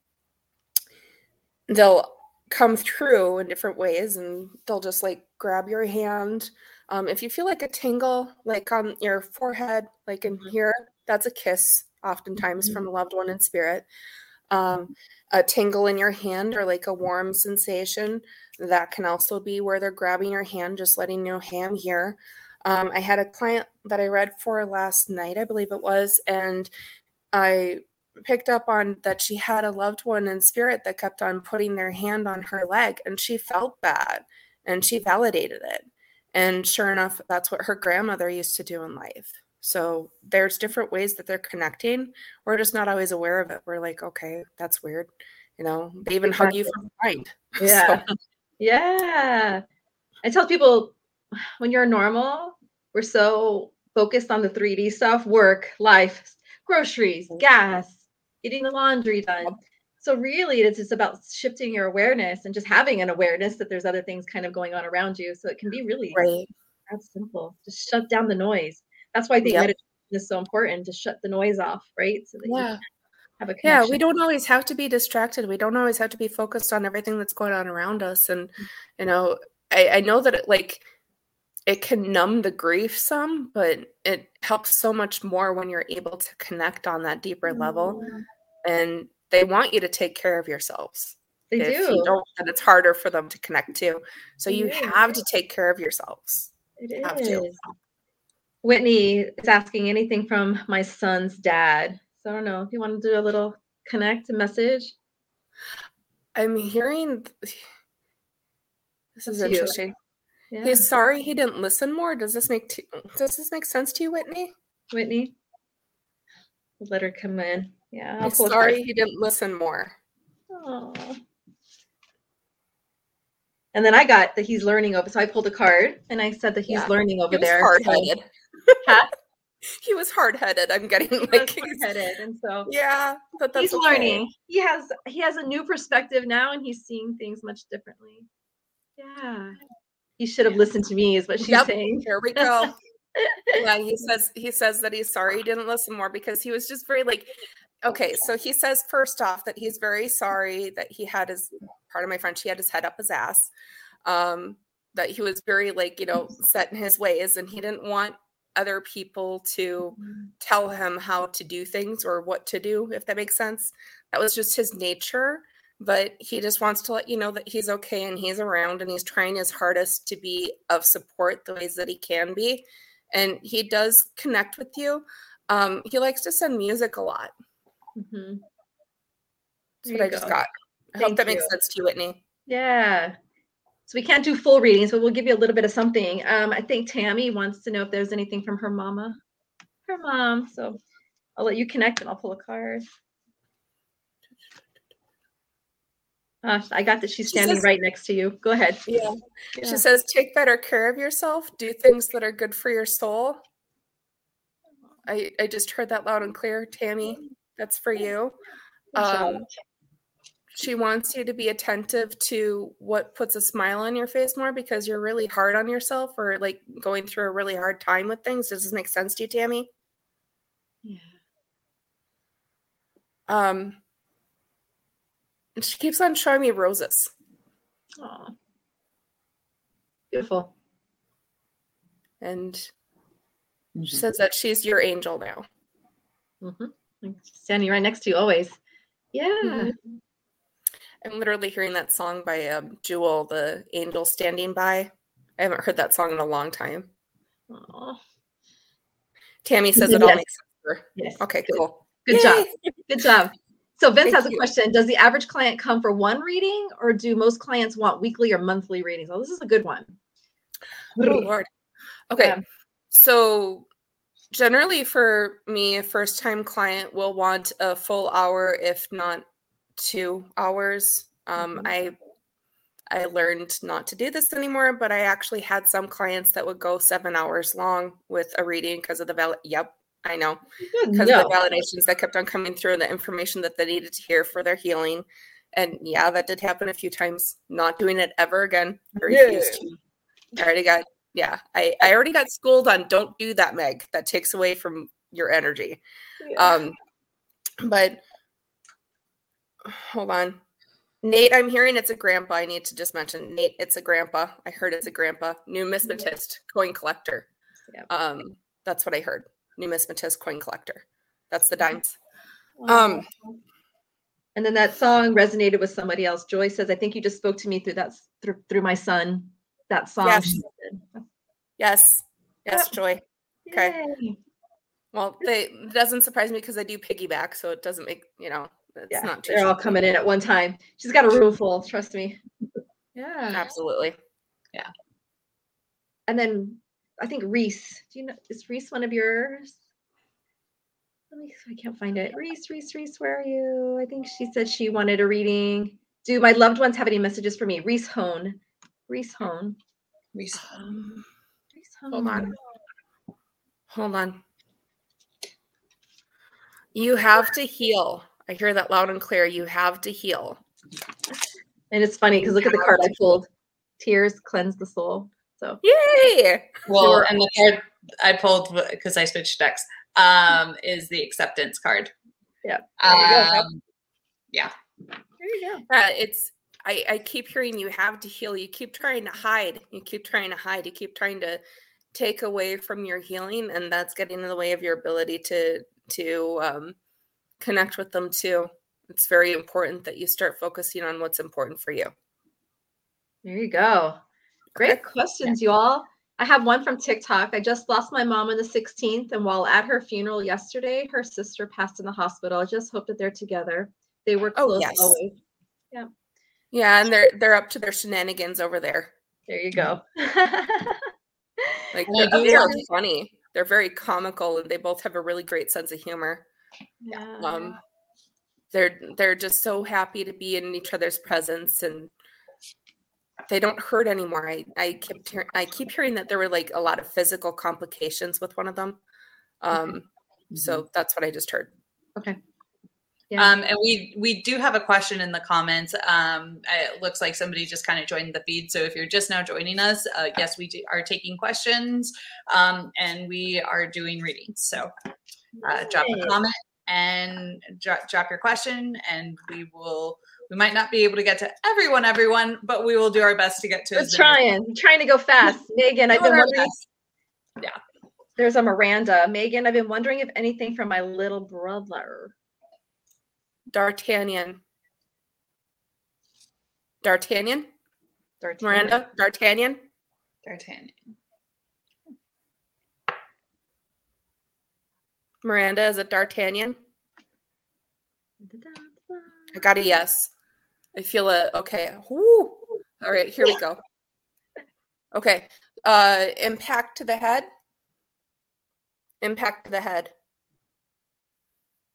they'll come through in different ways and they'll just like grab your hand. Um, if you feel like a tingle, like on your forehead, like in here, that's a kiss, oftentimes Mhm. from a loved one in spirit. Um, a tingle in your hand or like a warm sensation, that can also be where they're grabbing your hand, just letting you know, hey, I'm here. Um, I had a client that I read for last night, I believe it was, and I picked up on that she had a loved one in spirit that kept on putting their hand on her leg and she felt bad and she validated it. And sure enough, that's what her grandmother used to do in life. So there's different ways that they're connecting. We're just not always aware of it. We're like, okay, that's weird. You know, they even hug you from behind. [laughs] Yeah. So, Yeah. I tell people when you're normal, we're so focused on the 3D stuff work, life, groceries, mm-hmm. gas, getting the laundry done. So, really, it's just about shifting your awareness and just having an awareness that there's other things kind of going on around you. So, it can be really right. that simple. Just shut down the noise. That's why I think Yep. meditation is so important to shut the noise off, right? So that you Yeah. have a Yeah, we don't always have to be distracted. We don't always have to be focused on everything that's going on around us. And mm-hmm. you know, I, I know that it like it can numb the grief some, but it helps so much more when you're able to connect on that deeper level. Mm. And they want you to take care of yourselves. They if do. you don't, then it's harder for them to connect to. So you is. have to take care of yourselves. It have to. Whitney is asking anything from my son's dad. So I don't know if you want to do a little connect message. I'm hearing [sighs] this is to you. Yeah. He's sorry he didn't listen more. Does this make t- does this make sense to you, Whitney? Whitney. Let her come in. Yeah. I'll He's sorry he didn't listen more. Aw. And then I got that he's learning over. So I pulled a card and I said that he's Yeah. learning over He was there. Hard headed. [laughs] [laughs] He was hard headed. I'm getting like he's- hard-headed, and so yeah, but that's he's okay. learning. He has he has a new perspective now, and he's seeing things much differently. Yeah, he should have listened to me, is what she's Yep. saying. Here we go. yeah, he says he says that he's sorry he didn't listen more because he was just very like okay, so he says first off that he's very sorry that he had his part of my French, he had his head up his ass. Um, that he was very like, you know, set in his ways and he didn't want other people to tell him how to do things or what to do, if that makes sense. That was just his nature. But he just wants to let you know that he's okay and he's around and he's trying his hardest to be of support the ways that he can be. And he does connect with you. Um, he likes to send music a lot. Mhm. That's what I you just got. I Thank hope that makes sense to you, Whitney. Yeah. So we can't do full readings, but we'll give you a little bit of something. Um, I think Tammy wants to know if there's anything from her mama, her mom. So I'll let you connect and I'll pull a card. Uh, I got that she's She standing says- right next to you. Go ahead. Yeah. Yeah. She says, take better care of yourself, do things that are good for your soul. I, I just heard that loud and clear. Tammy, that's for you. Um, she wants you to be attentive to what puts a smile on your face more because you're really hard on yourself or like going through a really hard time with things. Does this make sense to you, Tammy? Yeah. Um, and she keeps on showing me roses. Aw. Beautiful. And she Mhm. says that she's your angel now. hmm Standing right next to you always. Yeah. Mhm. I'm literally hearing that song by um, Jewel, the angel standing by. I haven't heard that song in a long time. Aw. Tammy says it all makes sense. Yes. Okay, Good. cool. Good job. Good job. So Vince Thank has a you. question. Does the average client come for one reading or do most clients want weekly or monthly readings? Oh, this is a good one. Oh Lord. Okay. Yeah. So generally for me, a first time client will want a full hour, if not two hours. Um, Mhm. I I learned not to do this anymore, but I actually had some clients that would go seven hours long with a reading because of the valid. Yep, I know because No. of the validations that kept on coming through and the information that they needed to hear for their healing. And yeah, that did happen a few times. Not doing it ever again. I refuse to. I already got yeah. I I already got schooled on don't do that, Meg. That takes away from your energy. Yeah. Um, but hold on. Nate, I'm hearing it's a grandpa. I need to just mention Nate, it's a grandpa. I heard it's a grandpa. Numismatist, coin collector. Yep. Um, that's what I heard. Numismatist, coin collector. That's the dimes. Aw. Um, and then that song resonated with somebody else. Joy says, "I think you just spoke to me through that through, through my son." That song. Yes. yes. Yes, Yep. Joy. Okay. Yay. Well, they it doesn't surprise me because I do piggyback, so it doesn't make you know it's Yeah, not too they're all coming in at one time. She's got a room full. Trust me. Yeah. Absolutely. Yeah. And then I think Reese. Do you know is Reese one of yours? Let me I can't find it. Reese, Reese, Reese, where are you? I think she said she wanted a reading. Do my loved ones have any messages for me? Reese Hone. Reese Hone. Reese. Um, Reese hold on. Hone. Hold on. You have to heal. I hear that loud and clear. You have to heal. And it's funny because look at the card I pulled. Tears cleanse the soul. So Yay! Well, were- and the card I pulled because I switched decks um, is the acceptance card. Yeah, there you go. Um, yeah. there you go. Uh, it's I, I keep hearing you have to heal. You keep trying to hide. You keep trying to hide. You keep trying to take away from your healing, and that's getting in the way of your ability to to um, connect with them too. It's very important that you start focusing on what's important for you. There you go. Great questions, you all. I have one from TikTok. I just lost my mom on the 16th, and while at her funeral yesterday, her sister passed in the hospital. I just hope that they're together. They were Oh, close yes. always. Yeah, Yeah, and they're they're up to their shenanigans over there. There you go. [laughs] Like they're, they are funny. They're very comical, and they both have a really great sense of humor. yeah. Um, they're they're just so happy to be in each other's presence, and they don't hurt anymore. I I kept hearing I keep hearing that there were like a lot of physical complications with one of them. Um, so that's what I just heard. okay. Yeah. Um, and we we do have a question in the comments. Um, it looks like somebody just kind of joined the feed. So if you're just now joining us, uh, yes, we do, are taking questions, um, and we are doing readings. So uh, drop a comment and drop drop your question, and we will. We might not be able to get to everyone, everyone, but we will do our best to get to. We're as many as trying. I'm trying to go fast. [laughs] Megan, I've been Doing our wondering. best. There's a Miranda. Megan, I've been wondering if anything from my little brother. D'Artagnan. D'Artagnan. D'Artagnan. Miranda. D'Artagnan. D'Artagnan. Miranda is it D'Artagnan? I got a yes. I feel it. okay. Woo. All right, here we go. Okay. Uh impact to the head. Impact to the head.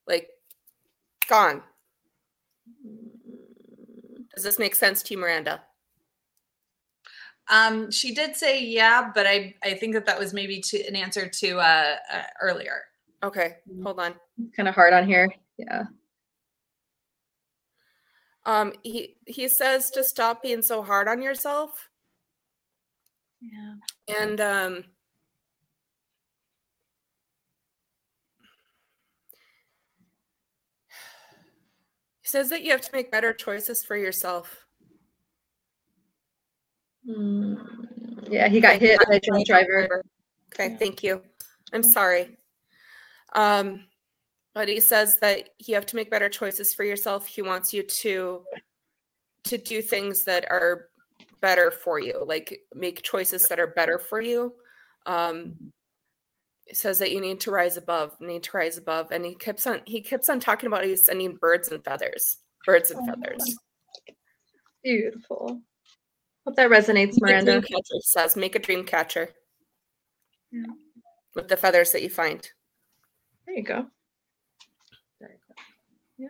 Like gone. Does this make sense to you, Miranda? Um, she did say yeah, but I I think that that was maybe to an answer to uh, uh earlier. Okay, hold on. Kind of hard on here. Yeah. Um, he he says to stop being so hard on yourself, Yeah. and um, he says that you have to make better choices for yourself. Mm, yeah, he got hit by a drunk driver. Okay, thank you. I'm sorry. Um, but he says that you have to make better choices for yourself. He wants you to to do things that are better for you, like make choices that are better for you. Um, he says that you need to rise above, need to rise above, and he keeps on he keeps on talking about he's sending birds and feathers, birds and feathers. Beautiful. Hope that resonates, Make Miranda. dream catcher, he says, make a dream catcher Yeah. with the feathers that you find. There you go. Yeah.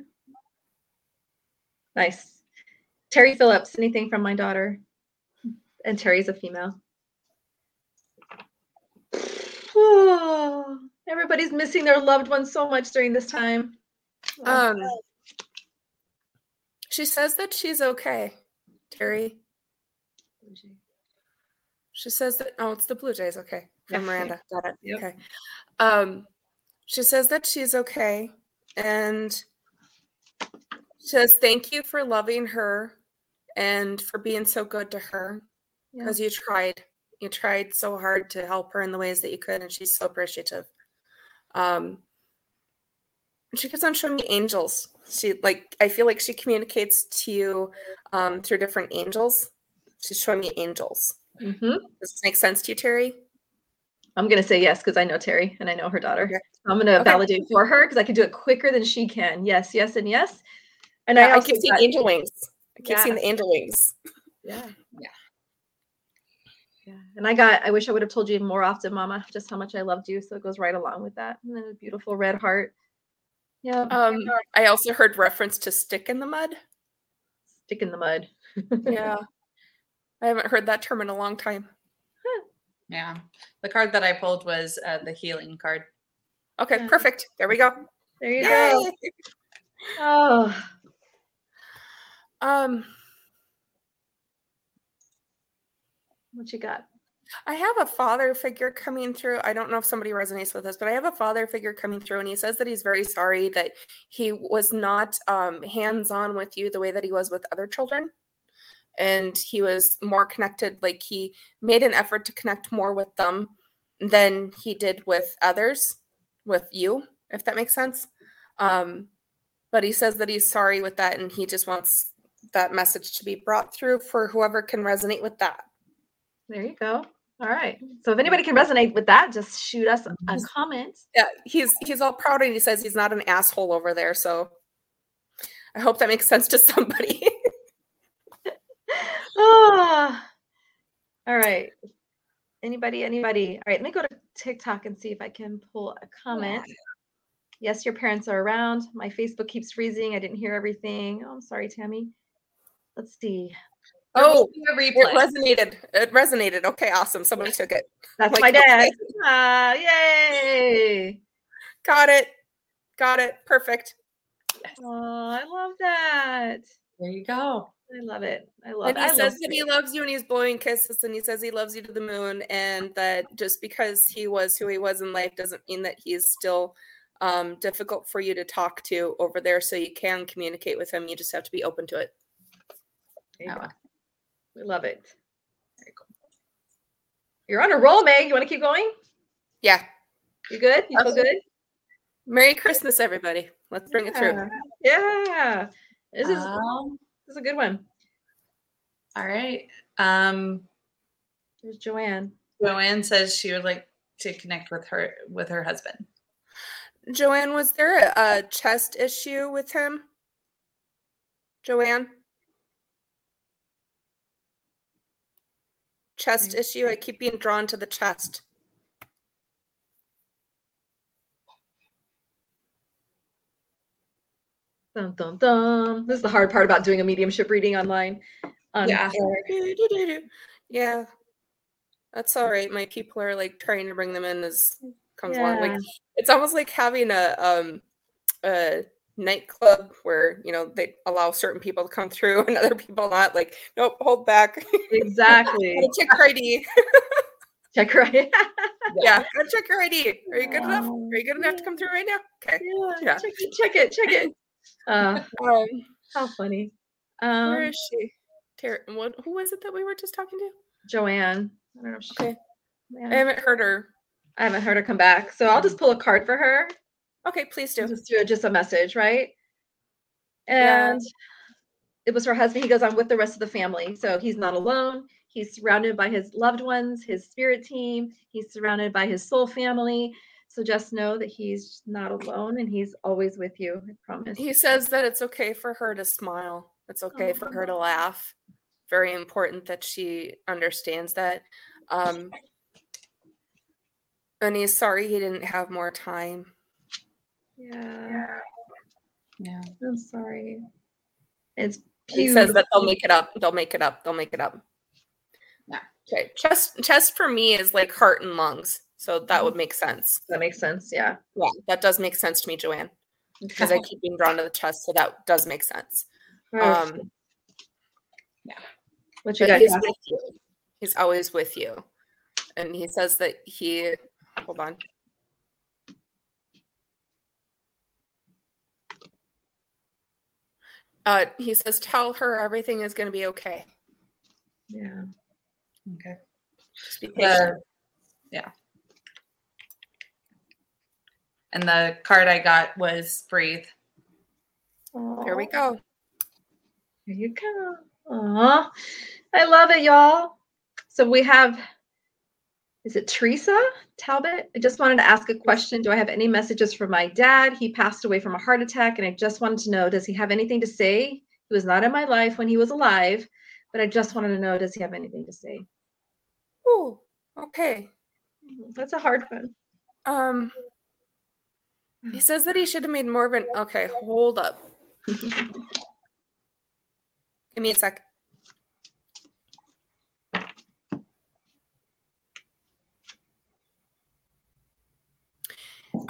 Nice. Terry Phillips, anything from my daughter? And Terry's a female. Oh, [sighs] everybody's missing their loved ones so much during this time. Um, she says that she's okay, Terry. She says that oh, it's the Blue Jays. Okay, from Miranda. Got it. Yep. Okay. Um, she says that she's okay, and she says thank you for loving her and for being so good to her Yeah. because you tried. You tried so hard to help her in the ways that you could, and she's so appreciative. Um, she keeps on showing me angels. She like I feel like she communicates to you um, through different angels. She's showing me angels. Mm-hmm. Does this make sense to you, Terry? I'm gonna say yes because I know Terry and I know her daughter. Okay. I'm gonna Okay. validate for her because I can do it quicker than she can. Yes, yes, and yes. And Yeah, I I, keep seeing got- angel wings. I keep seeing the angel wings. Yeah. Yeah. Yeah. And I got, I wish I would have told you more often, Mama, just how much I loved you. So it goes right along with that. And then a beautiful red heart. Yeah. Um, I also heard reference to stick in the mud. Stick in the mud. Yeah. I haven't heard that term in a long time. Yeah, the card that I pulled was uh, the healing card. Okay, Yeah. perfect. There we go. There you go. Oh, [laughs] Um, what you got? I have a father figure coming through. I don't know if somebody resonates with this, but I have a father figure coming through, and he says that he's very sorry that he was not um, hands on with you the way that he was with other children. And he was more connected, like he made an effort to connect more with them than he did with others, with you, if that makes sense. Um, but he says that he's sorry with that, and he just wants that message to be brought through for whoever can resonate with that. There you go. All right. So if anybody can resonate with that, just shoot us a comment. yeah he's he's all proud and he says he's not an asshole over there so i hope that makes sense to somebody [laughs] Ah. All right. Anybody, anybody? All right, let me go to TikTok and see if I can pull a comment. Yes, your parents are around. My Facebook keeps freezing. I didn't hear everything. Oh, I'm sorry, Tammy. Let's see. There oh a it resonated it resonated okay awesome somebody took it That's Like, my dad. okay. Ah, yay. got it got it perfect Oh, I love that. There you go. I love it. I love and it. he I says love that he loves you and he's blowing kisses and he says he loves you to the moon and that just because he was who he was in life doesn't mean that he's still um, difficult for you to talk to over there so you can communicate with him you just have to be open to it There you Oh, go. We love it. Very cool. You're on a roll, Meg. You want to keep going? yeah You good? You feel Okay. good? merry christmas everybody let's bring it through Yeah. Yeah. This is Um, this is a good one. all right. Um, There's Joanne. Joanne says she would like to connect with her with her husband. Joanne, was there a, a chest issue with him? Joanne? Chest issue. I keep being drawn to the chest. Dun, dun, dun. This is the hard part about doing a mediumship reading online. on Yeah. air. [laughs] Yeah. That's all right. My people are like trying to bring them in as comes along. Like Yeah. it's almost like having a um a nightclub where you know they allow certain people to come through and other people not. Like, nope, hold back. Exactly. [laughs] Check your ID. Check right. [laughs] yeah, gotta check your ID. Are you good enough? Are you good enough to come through right now? Okay. yeah, Yeah. Check it. Check it. Check it. Uh, [laughs] Um, how funny. where Um, is she? Ter- what? Who was it that we were just talking to? Joanne. I don't know. If she, Okay. Yeah. I haven't heard her. I haven't heard her come back, so I'll just pull a card for her. Okay, please do. Just do it, just a message, right? Yeah. And it was her husband. He goes I'm with the rest of the family, so he's not alone. He's surrounded by his loved ones, his spirit team. He's surrounded by his soul family. So just know that he's not alone, and he's always with you. I promise. He says that it's okay for her to smile. It's okay for her to laugh. Very important that she understands that. Um, and he's sorry he didn't have more time. Yeah. Yeah. I'm sorry. It's He says that they'll make it up. They'll make it up. They'll make it up. Yeah. Okay. Chest chest for me is like heart and lungs. So that would make sense. That makes sense. Yeah. Yeah, that does make sense to me, Joanne. Because I keep being drawn to the chest, so that does make sense. Perfect. Um, what you but got? he's with you. He's always with you. And he says that he hold on. Uh, he says, "Tell her everything is going to be okay. Yeah. Okay. Patient." Yeah. And the card I got was breathe. Here we go. Here you go. Aw, I love it, y'all. So we have, is it Teresa Talbot? I just wanted to ask a question. Do I have any messages for my dad? He passed away from a heart attack, and I just wanted to know, does he have anything to say? He was not in my life when he was alive, but I just wanted to know, does he have anything to say? Oh, okay. That's a hard one. Um, he says that he should have made more of an. Okay, hold up. [laughs] Give me a sec.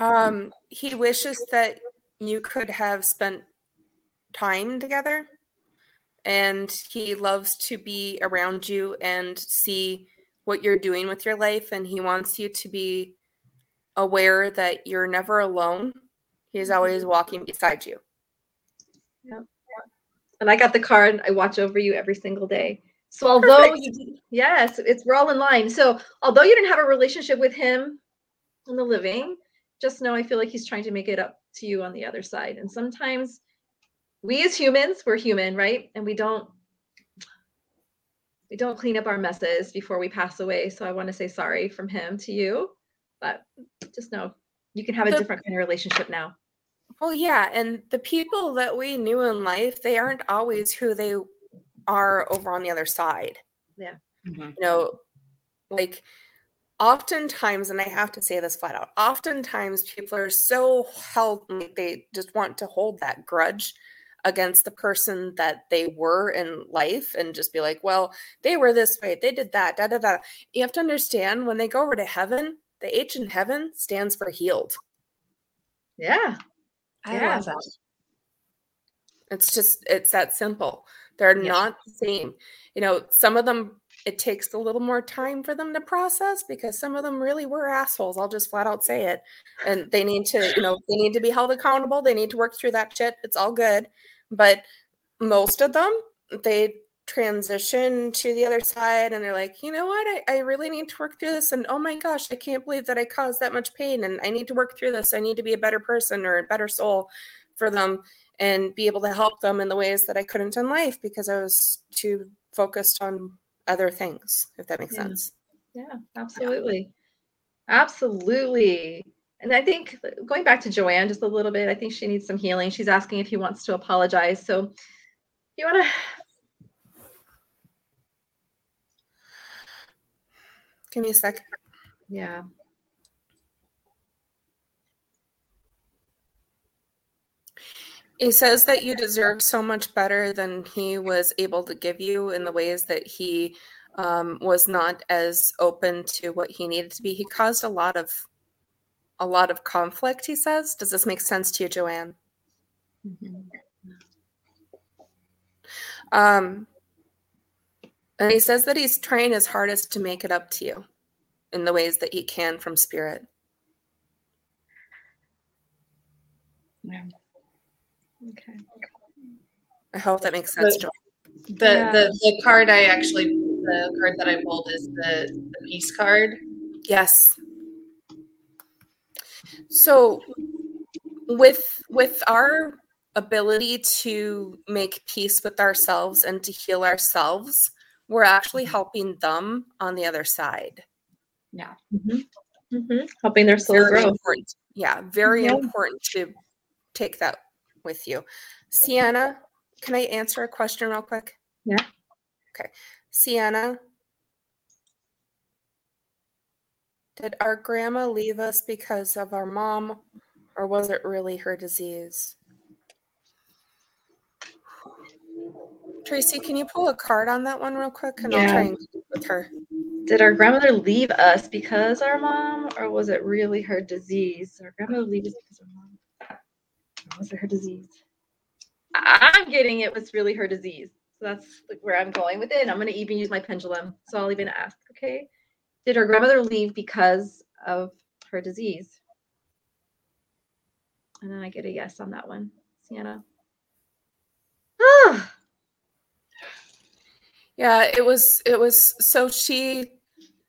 Um, he wishes that you could have spent time together, and he loves to be around you and see what you're doing with your life, and he wants you to be aware that you're never alone. He's always walking beside you. Yeah. and I got the card. I watch over you every single day. So although Perfect. you yes, it's we're all in line. So although you didn't have a relationship with him in the living, just know I feel like he's trying to make it up to you on the other side. And sometimes we as humans, we're human, right? And we don't we don't clean up our messes before we pass away. So I want to say sorry from him to you, but just know you can have a The- different kind of relationship now. Well, yeah, and the people that we knew in life, they aren't always who they are over on the other side. Mhm. You know, like oftentimes, and I have to say this flat out, oftentimes people are so held, they just want to hold that grudge against the person that they were in life and just be like, well, they were this way, they did that, da da da. You have to understand when they go over to heaven, the H in heaven stands for healed. Yeah. I Yeah. love that. It's just it's that simple. They're Yeah. not the same. You know, some of them it takes a little more time for them to process because some of them really were assholes. I'll just flat out say it. And they need to, you know, they need to be held accountable. They need to work through that shit. It's all good. But most of them, they transition to the other side and they're like, you know what? I, I really need to work through this. And oh my gosh, I can't believe that I caused that much pain. And I need to work through this. I need to be a better person or a better soul for them and be able to help them in the ways that I couldn't in life because I was too focused on other things, if that makes Yeah. sense. Yeah, absolutely. Absolutely. And I think going back to Joanne just a little bit, I think she needs some healing. She's asking if he wants to apologize. So You want to? Give me a sec. Yeah. He says that you deserve so much better than he was able to give you in the ways that he um, was not as open to what he needed to be. He caused a lot of a lot of conflict. He says. Does this make sense to you, Joanne? Mhm. Um, and he says that he's trying his hardest to make it up to you in the ways that he can from spirit. Okay. I hope that makes sense. Joanne. The, Yeah. the the card I actually the card that I pulled is the, the peace card. Yes. So with with our ability to make peace with ourselves and to heal ourselves, we're actually helping them on the other side. Mhm. Mhm. Helping their soul Very grow. important. Yeah, very Yeah. important to take that with you. Sienna, can I answer a question real quick? Yeah. Okay. Sienna, did our grandma leave us because of our mom, or was it really her disease? Tracy, can you pull a card on that one real quick? And I'll Yeah. try and with her. Did our grandmother leave us because our mom, or was it really her disease? Our grandmother leave us because of our mom. Or was it her disease? I- I'm getting it was really her disease. So that's like where I'm going with it. And I'm going to even use my pendulum. So I'll even ask, okay, did her grandmother leave because of her disease? And then I get a yes on that one, Sienna. Ah, [sighs] Yeah, it was it was so she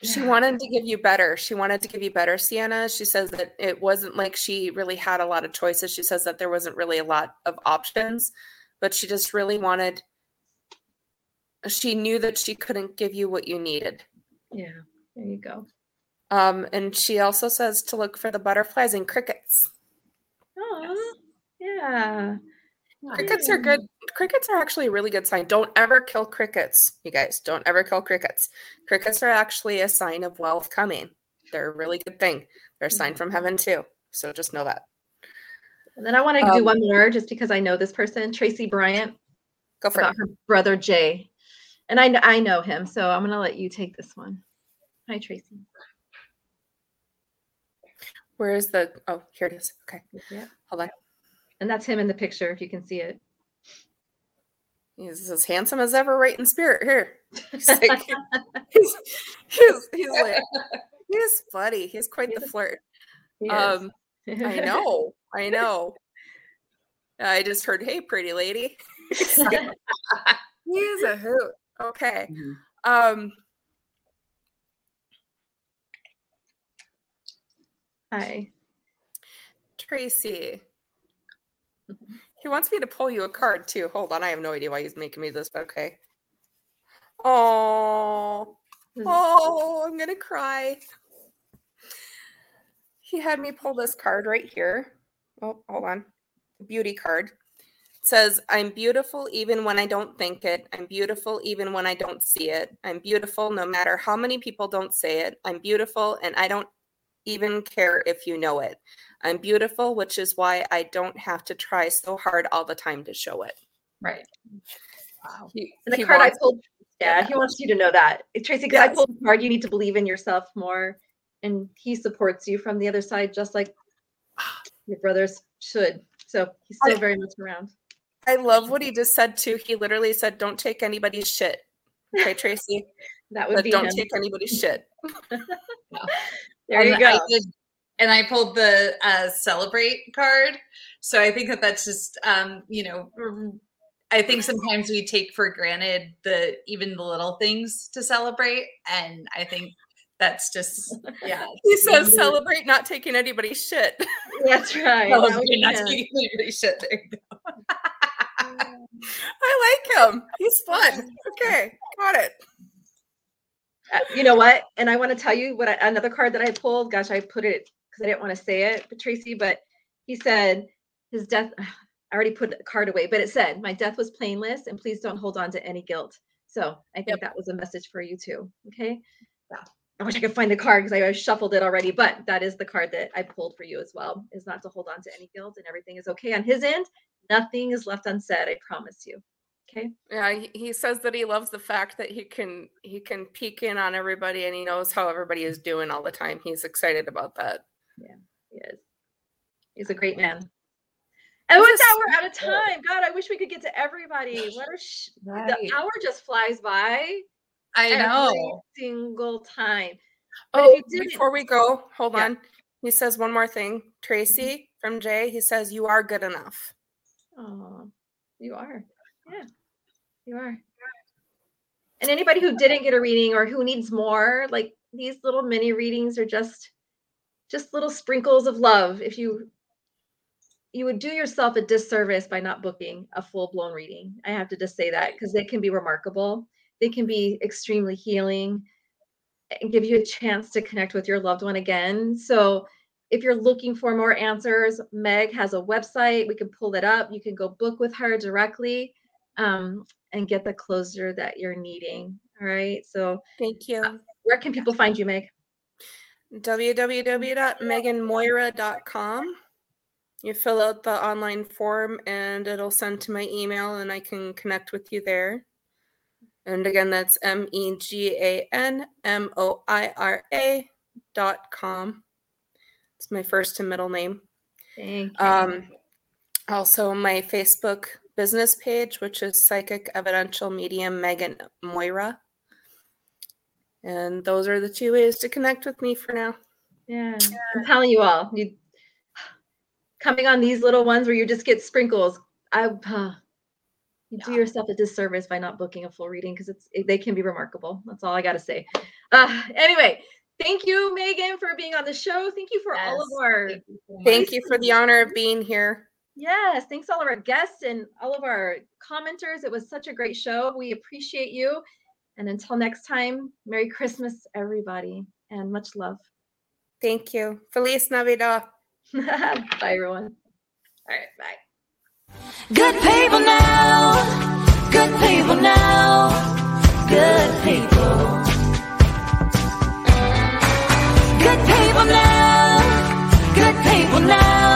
she wanted to give you better. She wanted to give you better, Sienna. She says that it wasn't like she really had a lot of choices. She says that there wasn't really a lot of options, but she just really wanted she knew that she couldn't give you what you needed. yeah, there you go. Um, and she also says to look for the butterflies and crickets. Oh, yeah. Crickets are good. Crickets are actually a really good sign. Don't ever kill crickets, you guys. Don't ever kill crickets. Crickets are actually a sign of wealth coming. They're a really good thing. They're a sign from heaven too. So just know that. And then I want to Um, do one more just because I know this person, Tracy Bryant, Go for it. her brother Jay. And I, kn- I know him, so I'm going to let you take this one. Hi, Tracy. Where is the? Oh, here it is. Okay, Yeah. hold on. And that's him in the picture, if you can see it. He's as handsome as ever, right in spirit. Here, he's, [laughs] like, he's, he's, he's like, he's funny. He's quite the flirt. Um, I [laughs] know, I know. I just heard, "Hey, pretty lady." [laughs] He's like, he is a hoot. Okay. Um, Hi. Tracy. He wants me to pull you a card too. Hold on, I have no idea why he's making me this, but okay. Oh, oh, I'm gonna cry. He had me pull this card right here. Oh, hold on. Beauty card. It says, I'm beautiful even when I don't think it. I'm beautiful even when I don't see it. I'm beautiful no matter how many people don't say it. I'm beautiful and I don't even care if you know it. I'm beautiful, which is why I don't have to try so hard all the time to show it. Right. He, And the he card I pulled, yeah, Yeah. he wants you to know that. Tracy, because I Yes. pulled the card, you need to believe in yourself more. And he supports you from the other side, just like [sighs] your brothers should. So he's still I- very much around. I love what he just said too. He literally said, "Don't take anybody's shit." Okay, Tracy, [laughs] That would but be don't him. take anybody's shit. [laughs] [laughs] There you And go. I did, and I pulled the uh, celebrate card. So I think that that's just, um, you know, I think sometimes we take for granted the even the little things to celebrate, and I think that's just yeah. [laughs] He says, "Celebrate not taking anybody's shit." That's right. Celebrate not him. taking anybody's shit. There you go. [laughs] I like him. He's fun. [laughs] Okay, got it. Uh, you know what? And I want to tell you what I, another card that I pulled. Gosh, I put it because I didn't want to say it, but Tracy. But he said his death. [sighs] I already put the card away, but it said, My death was painless and please don't hold on to any guilt. So I think Yep. that was a message for you too. Okay. Yeah. I wish I could find the card because I shuffled it already, but that is the card that I pulled for you as well, is not to hold on to any guilt and everything is okay on his end. Nothing is left unsaid, I promise you. Okay. Yeah, he, he says that he loves the fact that he can he can peek in on everybody and he knows how everybody is doing all the time. He's excited about that. He is. He's a great man. Oh, and with that, we're out of time. God, I wish we could get to everybody. What a sh- [laughs] Right. the hour just flies by I every know. single time. But Oh, before we go, hold Yeah. on. He says one more thing. Mm-hmm. Tracy from Jay, he says you are good enough. Oh, you are. Yeah, you are. And anybody who didn't get a reading or who needs more, like these little mini readings are just just little sprinkles of love. If you you would do yourself a disservice by not booking a full-blown reading. I have to just say that because they can be remarkable. They can be extremely healing and give you a chance to connect with your loved one again. So if you're looking for more answers, Meg has a website. We can pull it up. You can go book with her directly um, and get the closure that you're needing. All right. So, Thank you. where can people find you, Meg? www.meganmoira.com. You fill out the online form and it'll send to my email and I can connect with you there. And again, that's M E G A N M O I R A dot com. It's my first and middle name. Thank you. Um, also, my Facebook business page, which is Psychic Evidential Medium Megan Moira. And those are the two ways to connect with me for now. yeah. I'm telling you all, you coming on these little ones where you just get sprinkles. I uh, you do yourself a disservice by not booking a full reading because it's it, they can be remarkable. That's all I got to say. Uh, anyway, thank you, Megan, for being on the show. Thank you for all of our Thank you so Thank you for the honor of being here. Yes, thanks all of our guests and all of our commenters. It was such a great show. We appreciate you. And until next time, Merry Christmas, everybody, and much love. Thank you. Feliz Navidad. [laughs] bye, everyone. All right, bye. Good people now. Good people now. Good people. Good people now. Good people now.